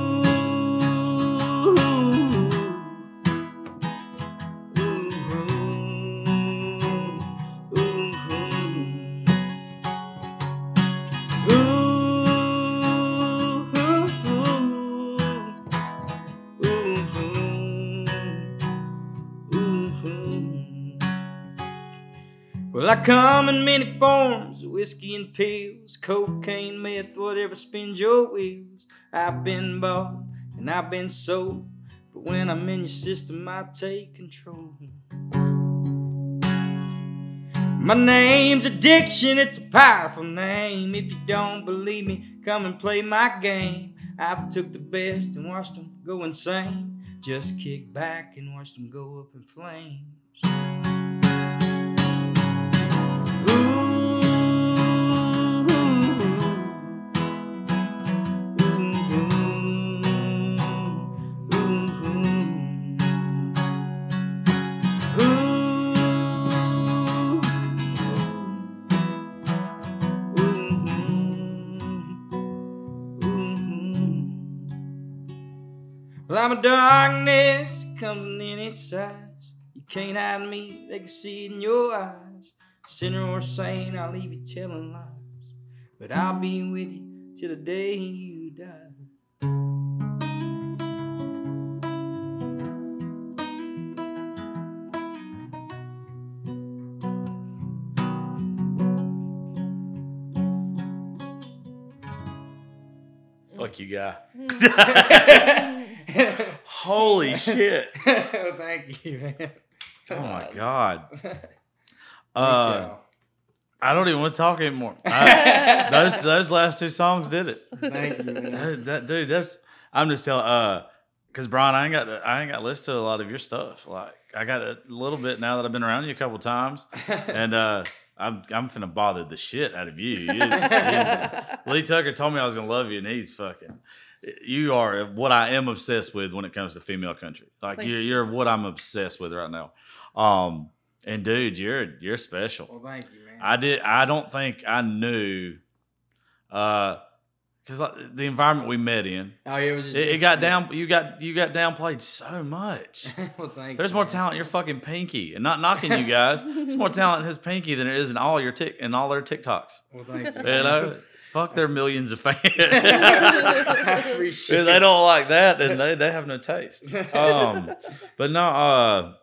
I come in many forms whiskey and pills, cocaine, meth, whatever spins your wheels. I've been bought and I've been sold, but when I'm in your system, I take control. My name's Addiction, it's a powerful name. If you don't believe me, come and play my game. I've took the best and watched them go insane. Just kick back and watch them go up in flames. From the darkness comes in any size. You can't hide me, they can see it in your eyes. Sinner or saint, I'll leave you telling lies. But I'll be with you till the day you die. Fuck you, guy. Mm. Holy shit! thank you, man. Oh my god. Uh. I don't even want to talk anymore. I, those those last two songs did it. Thank you. That, that- dude, that's I'm just telling. Uh, cause Brian, I ain't got I ain't got to listen to a lot of your stuff. Like I got a little bit now that I've been around you a couple times, and uh, I'm I'm finna bother the shit out of you. You- you- Lee Tucker told me I was gonna love you, and he's fucking. You are what I am obsessed with when it comes to female country. Like Thank you're, you. you're what I'm obsessed with right now. Um, and dude, you're you're special. well, thank you, man. I did. I don't think I knew, uh, because like, the environment we met in, oh, yeah, it was just it, it got down. You got you got downplayed so much. well, thank There's you, more man. talent in your fucking pinky, and not knocking you guys. There's more talent in his pinky than there is in all your tick in all their TikToks. Well, thank you. You know, fuck their millions of fans. I they don't like that, and they, they have no taste. Um, but no, uh,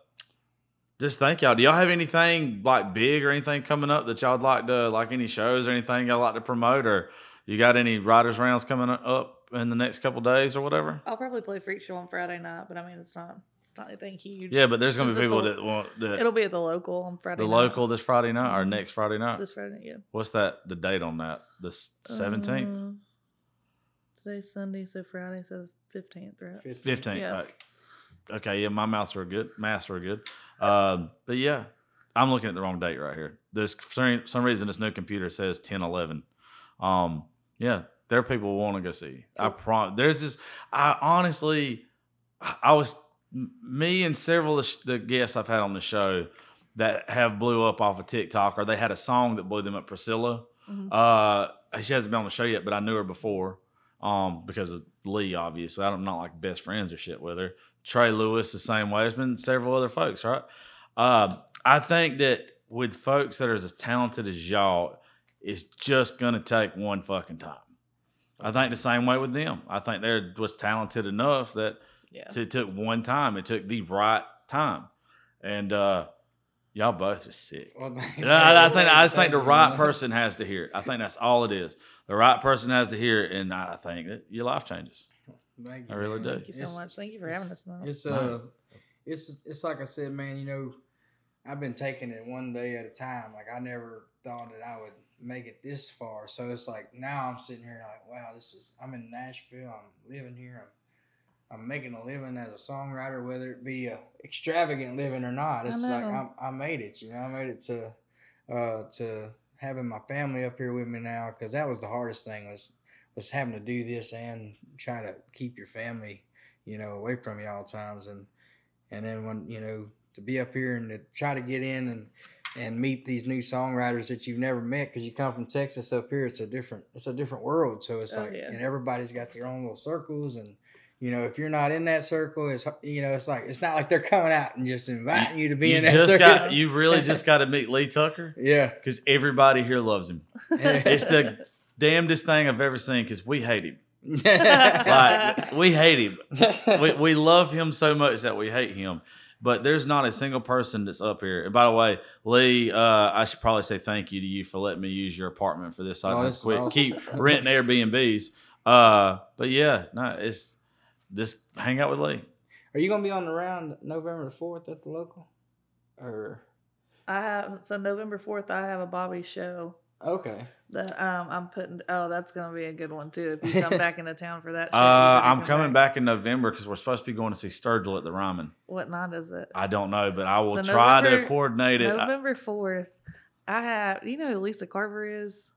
just thank y'all. Do y'all have anything like big or anything coming up that y'all'd like to like any shows or anything y'all like to promote or you got any writers rounds coming up in the next couple days or whatever? I'll probably play Freak Show on Friday night, but I mean, it's not, it's not anything huge. Yeah, but there's gonna be people that want that It'll be at the local on Friday the night. local this Friday night or Mhm. next Friday night. This Friday, yeah. What's that? The date on that? The seventeenth, Uh, today's Sunday, so Friday, so fifteenth, right? fifteenth. yeah. Okay, yeah, my mouths were good. Maths were good. Um, but yeah, I'm looking at the wrong date right here. This for some- some reason this new computer says 10 11. Um, yeah, there are people who want to go see. I prom. There's this. I honestly, I I was m- me and several of the, guests I've had on the show that have blew up off of TikTok or they had a song that blew them up. Priscilla. Mhm. Uh, she hasn't been on the show yet, but I knew her before. Um, because of Lee, obviously. I'm not like best friends or shit with her. Trey Lewis the same way. There's been several other folks, right? Uh, I think that with folks that are as talented as y'all, it's just gonna take one fucking time. I think the same way with them. I think they're was talented enough that Yeah. it took one time. It took the right time, and uh, y'all both are sick. Well, thank And I, I think I just think the right person has to hear it. I think that's all it is. The right person has to hear it, and I think that your life changes. Thank I really man. do. Thank you so It's- much. Thank you for having us. Now. It's uh, it's it's like I said, man. You know, I've been taking it one day at a time. Like I never thought that I would make it this far. So it's like now I'm sitting here like, wow, this is. I'm in Nashville. I'm living here. I'm I'm making a living as a songwriter, whether it be a extravagant living or not. I It's like know. I, I made it. You know, I made it to uh to having my family up here with me now because that was the hardest thing was was having to do this and try to keep your family you know, away from you all times. And and then when you know to be up here and to try to get in and and meet these new songwriters that you've never met because you come from Texas up here, it's a different it's a different world. So it's Oh, like yeah. and everybody's got their own little circles and. You know, if you're not in that circle, it's you know, it's like it's not like they're coming out and just inviting you to be you in that just circle. got you really just got to meet Lee Tucker yeah, because everybody here loves him. It's the damnedest thing I've ever seen because we hate him. Like we hate him. we, we love him so much that we hate him. But there's not a single person that's up here. And by the way, Lee, uh, I should probably say thank you to you for letting me use your apartment for this. I Oh, quit awesome. keep renting Airbnbs. Uh, but yeah, no, it's just hang out with Lee. Are you gonna be on the round November fourth at the local? Or I have so November fourth. I have a Bobby show okay, that um I'm putting. Oh, that's gonna be a good one too. If you come back into town for that. Uh, show, you better I'm coming back in November because we're supposed to be going to see Sturgill at the Ryman. What night is it? I don't know, but I will So try to coordinate it. November fourth. I have. You know who Lisa Carver is?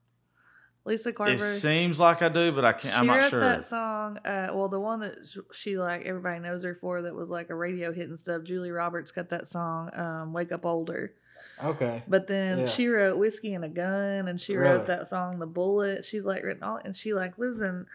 Lisa Carver. it seems like I do, but I can't. she I'm not wrote sure. that song. Uh, well, the one that she like everybody knows her for that was like a radio hit and stuff. Julie Roberts got that song, um, "Wake Up Older." okay. But then Yeah. she wrote "Whiskey and a Gun" and she Really? wrote that song "The Bullet." She's like written all, and she like lives in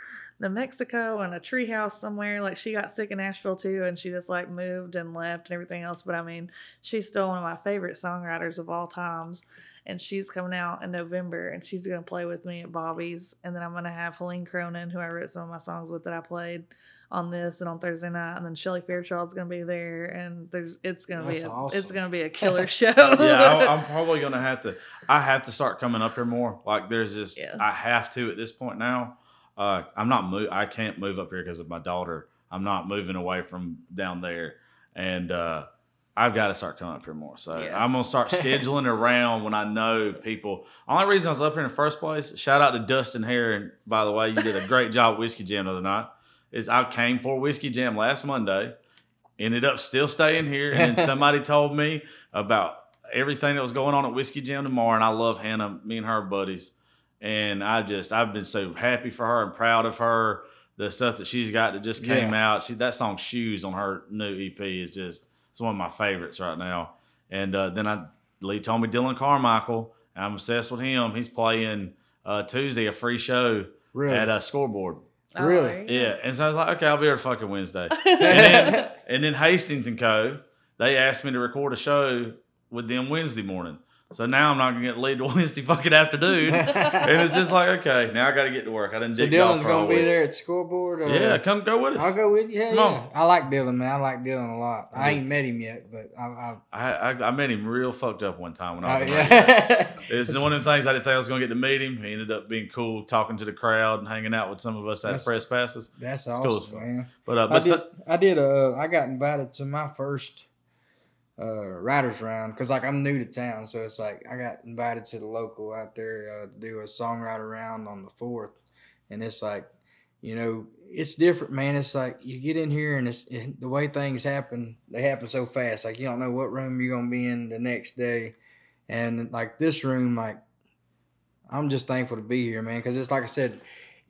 New Mexico in a treehouse somewhere. Like she got sick in Nashville too, and she just like moved and left and everything else. But I mean, she's still one of my favorite songwriters of all times. And she's coming out in November, and she's gonna play with me at Bobby's. And then I'm gonna have Helene Cronin, who I wrote some of my songs with that I played on this and on Thursday night. And then Shelly Fairchild's gonna be there, and there's it's gonna be a awesome. it's gonna be a killer show. yeah, I, I'm probably gonna have to. I have to start coming up here more. Like there's just, Yeah. I have to at this point now. Uh, I'm not move. I can't move up here because of my daughter. I'm not moving away from down there, and uh, I've got to start coming up here more. So Yeah. I'm gonna start scheduling around when I know people. Only reason I was up here in the first place. Shout out to Dustin Herring, by the way. You did a great job Whiskey Jam the other night. Is I came for Whiskey Jam last Monday, ended up still staying here, and then somebody told me about everything that was going on at Whiskey Jam tomorrow. And I love Hannah. Me and her buddies, and I just I've been so happy for her and proud of her. The stuff that she's got that just came out. She that song "Shoes" on her new EP is just it's one of my favorites right now. And uh, then I Lee told me Dylan Carmichael. I'm obsessed with him. He's playing uh, Tuesday a free show Really? at a scoreboard. Oh, Really? Yeah, and so I was like, okay, I'll be here fucking Wednesday. And then, and then Hastings and Co. They asked me to record a show with them Wednesday morning. So now I'm not gonna get lead to Wednesday fucking afternoon. and it's just like, okay, now I got to get to work. I didn't so Dylan's gonna be there at scoreboard. Or? Yeah, come go with us. I'll go with you. Yeah, Come yeah. on. I like Dylan, man. I like Dylan a lot. I ain't met him yet, but I. I, I, I I met him real fucked up one time when I I was. Vegas. yeah. It's one of the things I didn't think I was going to get to meet him. He ended up being cool, talking to the crowd and hanging out with some of us at press passes. That's It's awesome, cool man. But uh, I but did. th- I did. Uh, I got invited to my first uh writers round because like I'm new to town, so it's like I got invited to the local out there uh, to do a songwriter round on the fourth, and it's like, you know, it's different, man. It's like you get in here and it's and the way things happen. They happen so fast. Like you don't know what room you're gonna be in the next day, and like this room, like I'm just thankful to be here, man. Because it's like I said,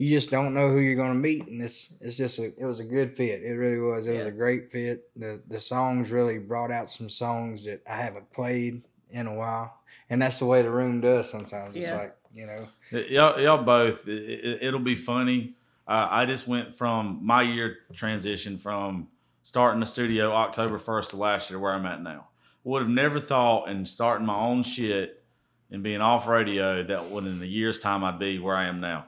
you just don't know who you're gonna meet, and it's it's just a it was a good fit. It really was. It was a great fit. The the songs really brought out some songs that I haven't played in a while, and that's the way the room does sometimes. It's like you know, y'all, y'all both, it, it, will be funny. Uh, I just went from my year transition from starting the studio October 1st to last year to where I'm at now. Would have never thought in starting my own shit and being off radio that would in a year's time I'd be where I am now.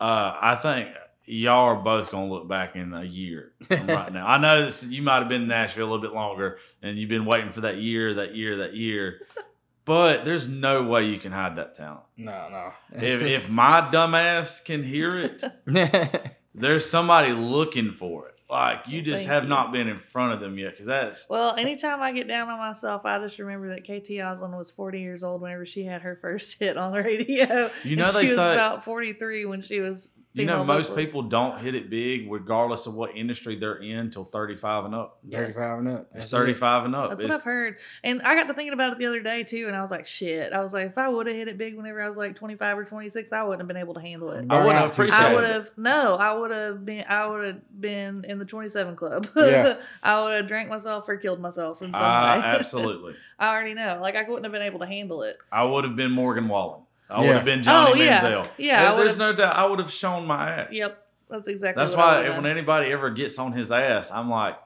Uh, I think y'all are both going to look back in a year right now. I know this, you might have been in Nashville a little bit longer and you've been waiting for that year, that year, that year. But there's no way you can hide that talent. no, no. If, if my dumbass can hear it, there's somebody looking for it. Like you just Thank have you. not been in front of them yet, because that's Well, anytime I get down on myself, I just remember that KT Oslin was 40 years old whenever she had her first hit on the radio. You know And they she was about 43 when she was. You know most vocalist. people don't hit it big, regardless of what industry they're in, till 35 and up. thirty-five and up. It's That's it. 35 and up. That's what I've heard. And I got to thinking about it the other day too, and I was like, shit. I was like, if I would have hit it big whenever I was like 25 or 26, I wouldn't have been able to handle it. I would Burn have out appreciated I would have no. I would have been. I would have been in the twenty-seven club. Yeah. I would have drank myself or killed myself in some Ah, way. absolutely. I already know. Like I wouldn't have been able to handle it. I would have been Morgan Wallen. I Yeah. would have been Johnny Oh, yeah. Manziel. Yeah, There- there's no doubt. I would have shown my ass. Yep, that's exactly. That's what why would've when anybody ever gets on his ass, I'm like,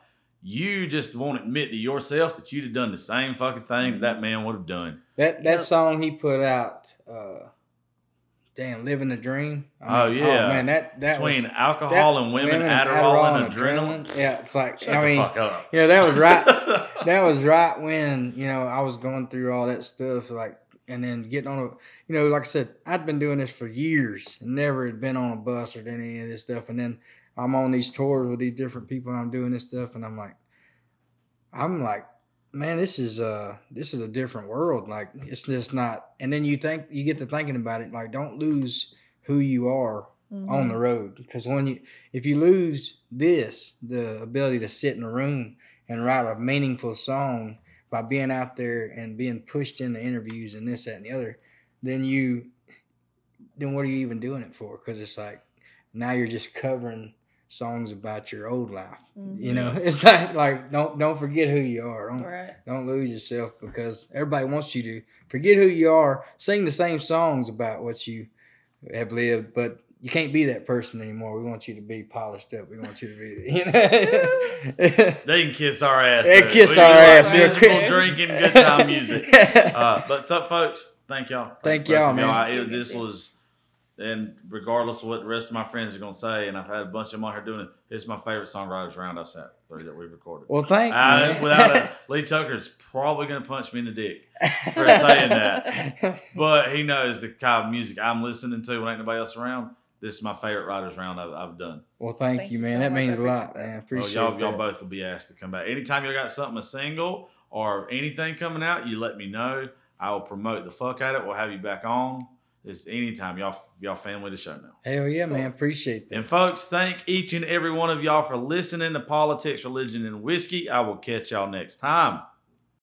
you just won't admit to yourself that you'd have done the same fucking thing that that man would have done. That that Yep. song he put out, uh, damn, living the dream. Oh, yeah. man, that that Between was, alcohol that- and women, Adderall, and adrenaline. Yeah, it's like Shut I the mean, fuck up. you know, that was right. that was right when you know I was going through all that stuff, like, and then getting on a, you know, like I said, I'd been doing this for years, never had been on a bus or done any of this stuff, and then I'm on these tours with these different people, and I'm doing this stuff, and I'm like, I'm like, man, this is uh, this is a different world. Like, it's just not. And then you think you get to thinking about it, like, don't lose who you are Mhm. on the road because when you if you lose this the ability to sit in a room and write a meaningful song by being out there and being pushed into interviews and this that and the other then you then what are you even doing it for? Because it's like now you're just covering songs about your old life you know? Mm-hmm. It's like like don't don't forget who you are. Don't, right. don't lose yourself because everybody wants you to forget who you are sing the same songs about what you have lived but you can't be that person anymore we want you to be polished up we want you to be you know They can kiss our ass. They kiss We our like ass. Miserable drinking, good time music. Uh, but th- folks, thank y'all. Thank both y'all, man. I- it- this was, and regardless of what the rest of my friends are going to say, and I've had a bunch of them on here doing it, it's my favorite songwriters round I've sat through that we've recorded. well thank you I, without a, Lee Tucker's probably going to punch me in the dick for saying that. But he knows the kind of music I'm listening to when ain't nobody else around. This is my favorite writers round I've, I've done. Well, thank, Thank you, you man. so that much. Means a lot, oh, appreciate that. man. Well, Appreciate y'all, y'all both will be asked to come back. Anytime Y'all got something a single or anything coming out, you let me know. I will promote the fuck out of it. We'll have you back on. It's anytime y'all y'all family to show now. Hell yeah, man. Appreciate that. And folks, thank each and every one of y'all for listening to Politics, Religion, and Whiskey. I will catch y'all next time.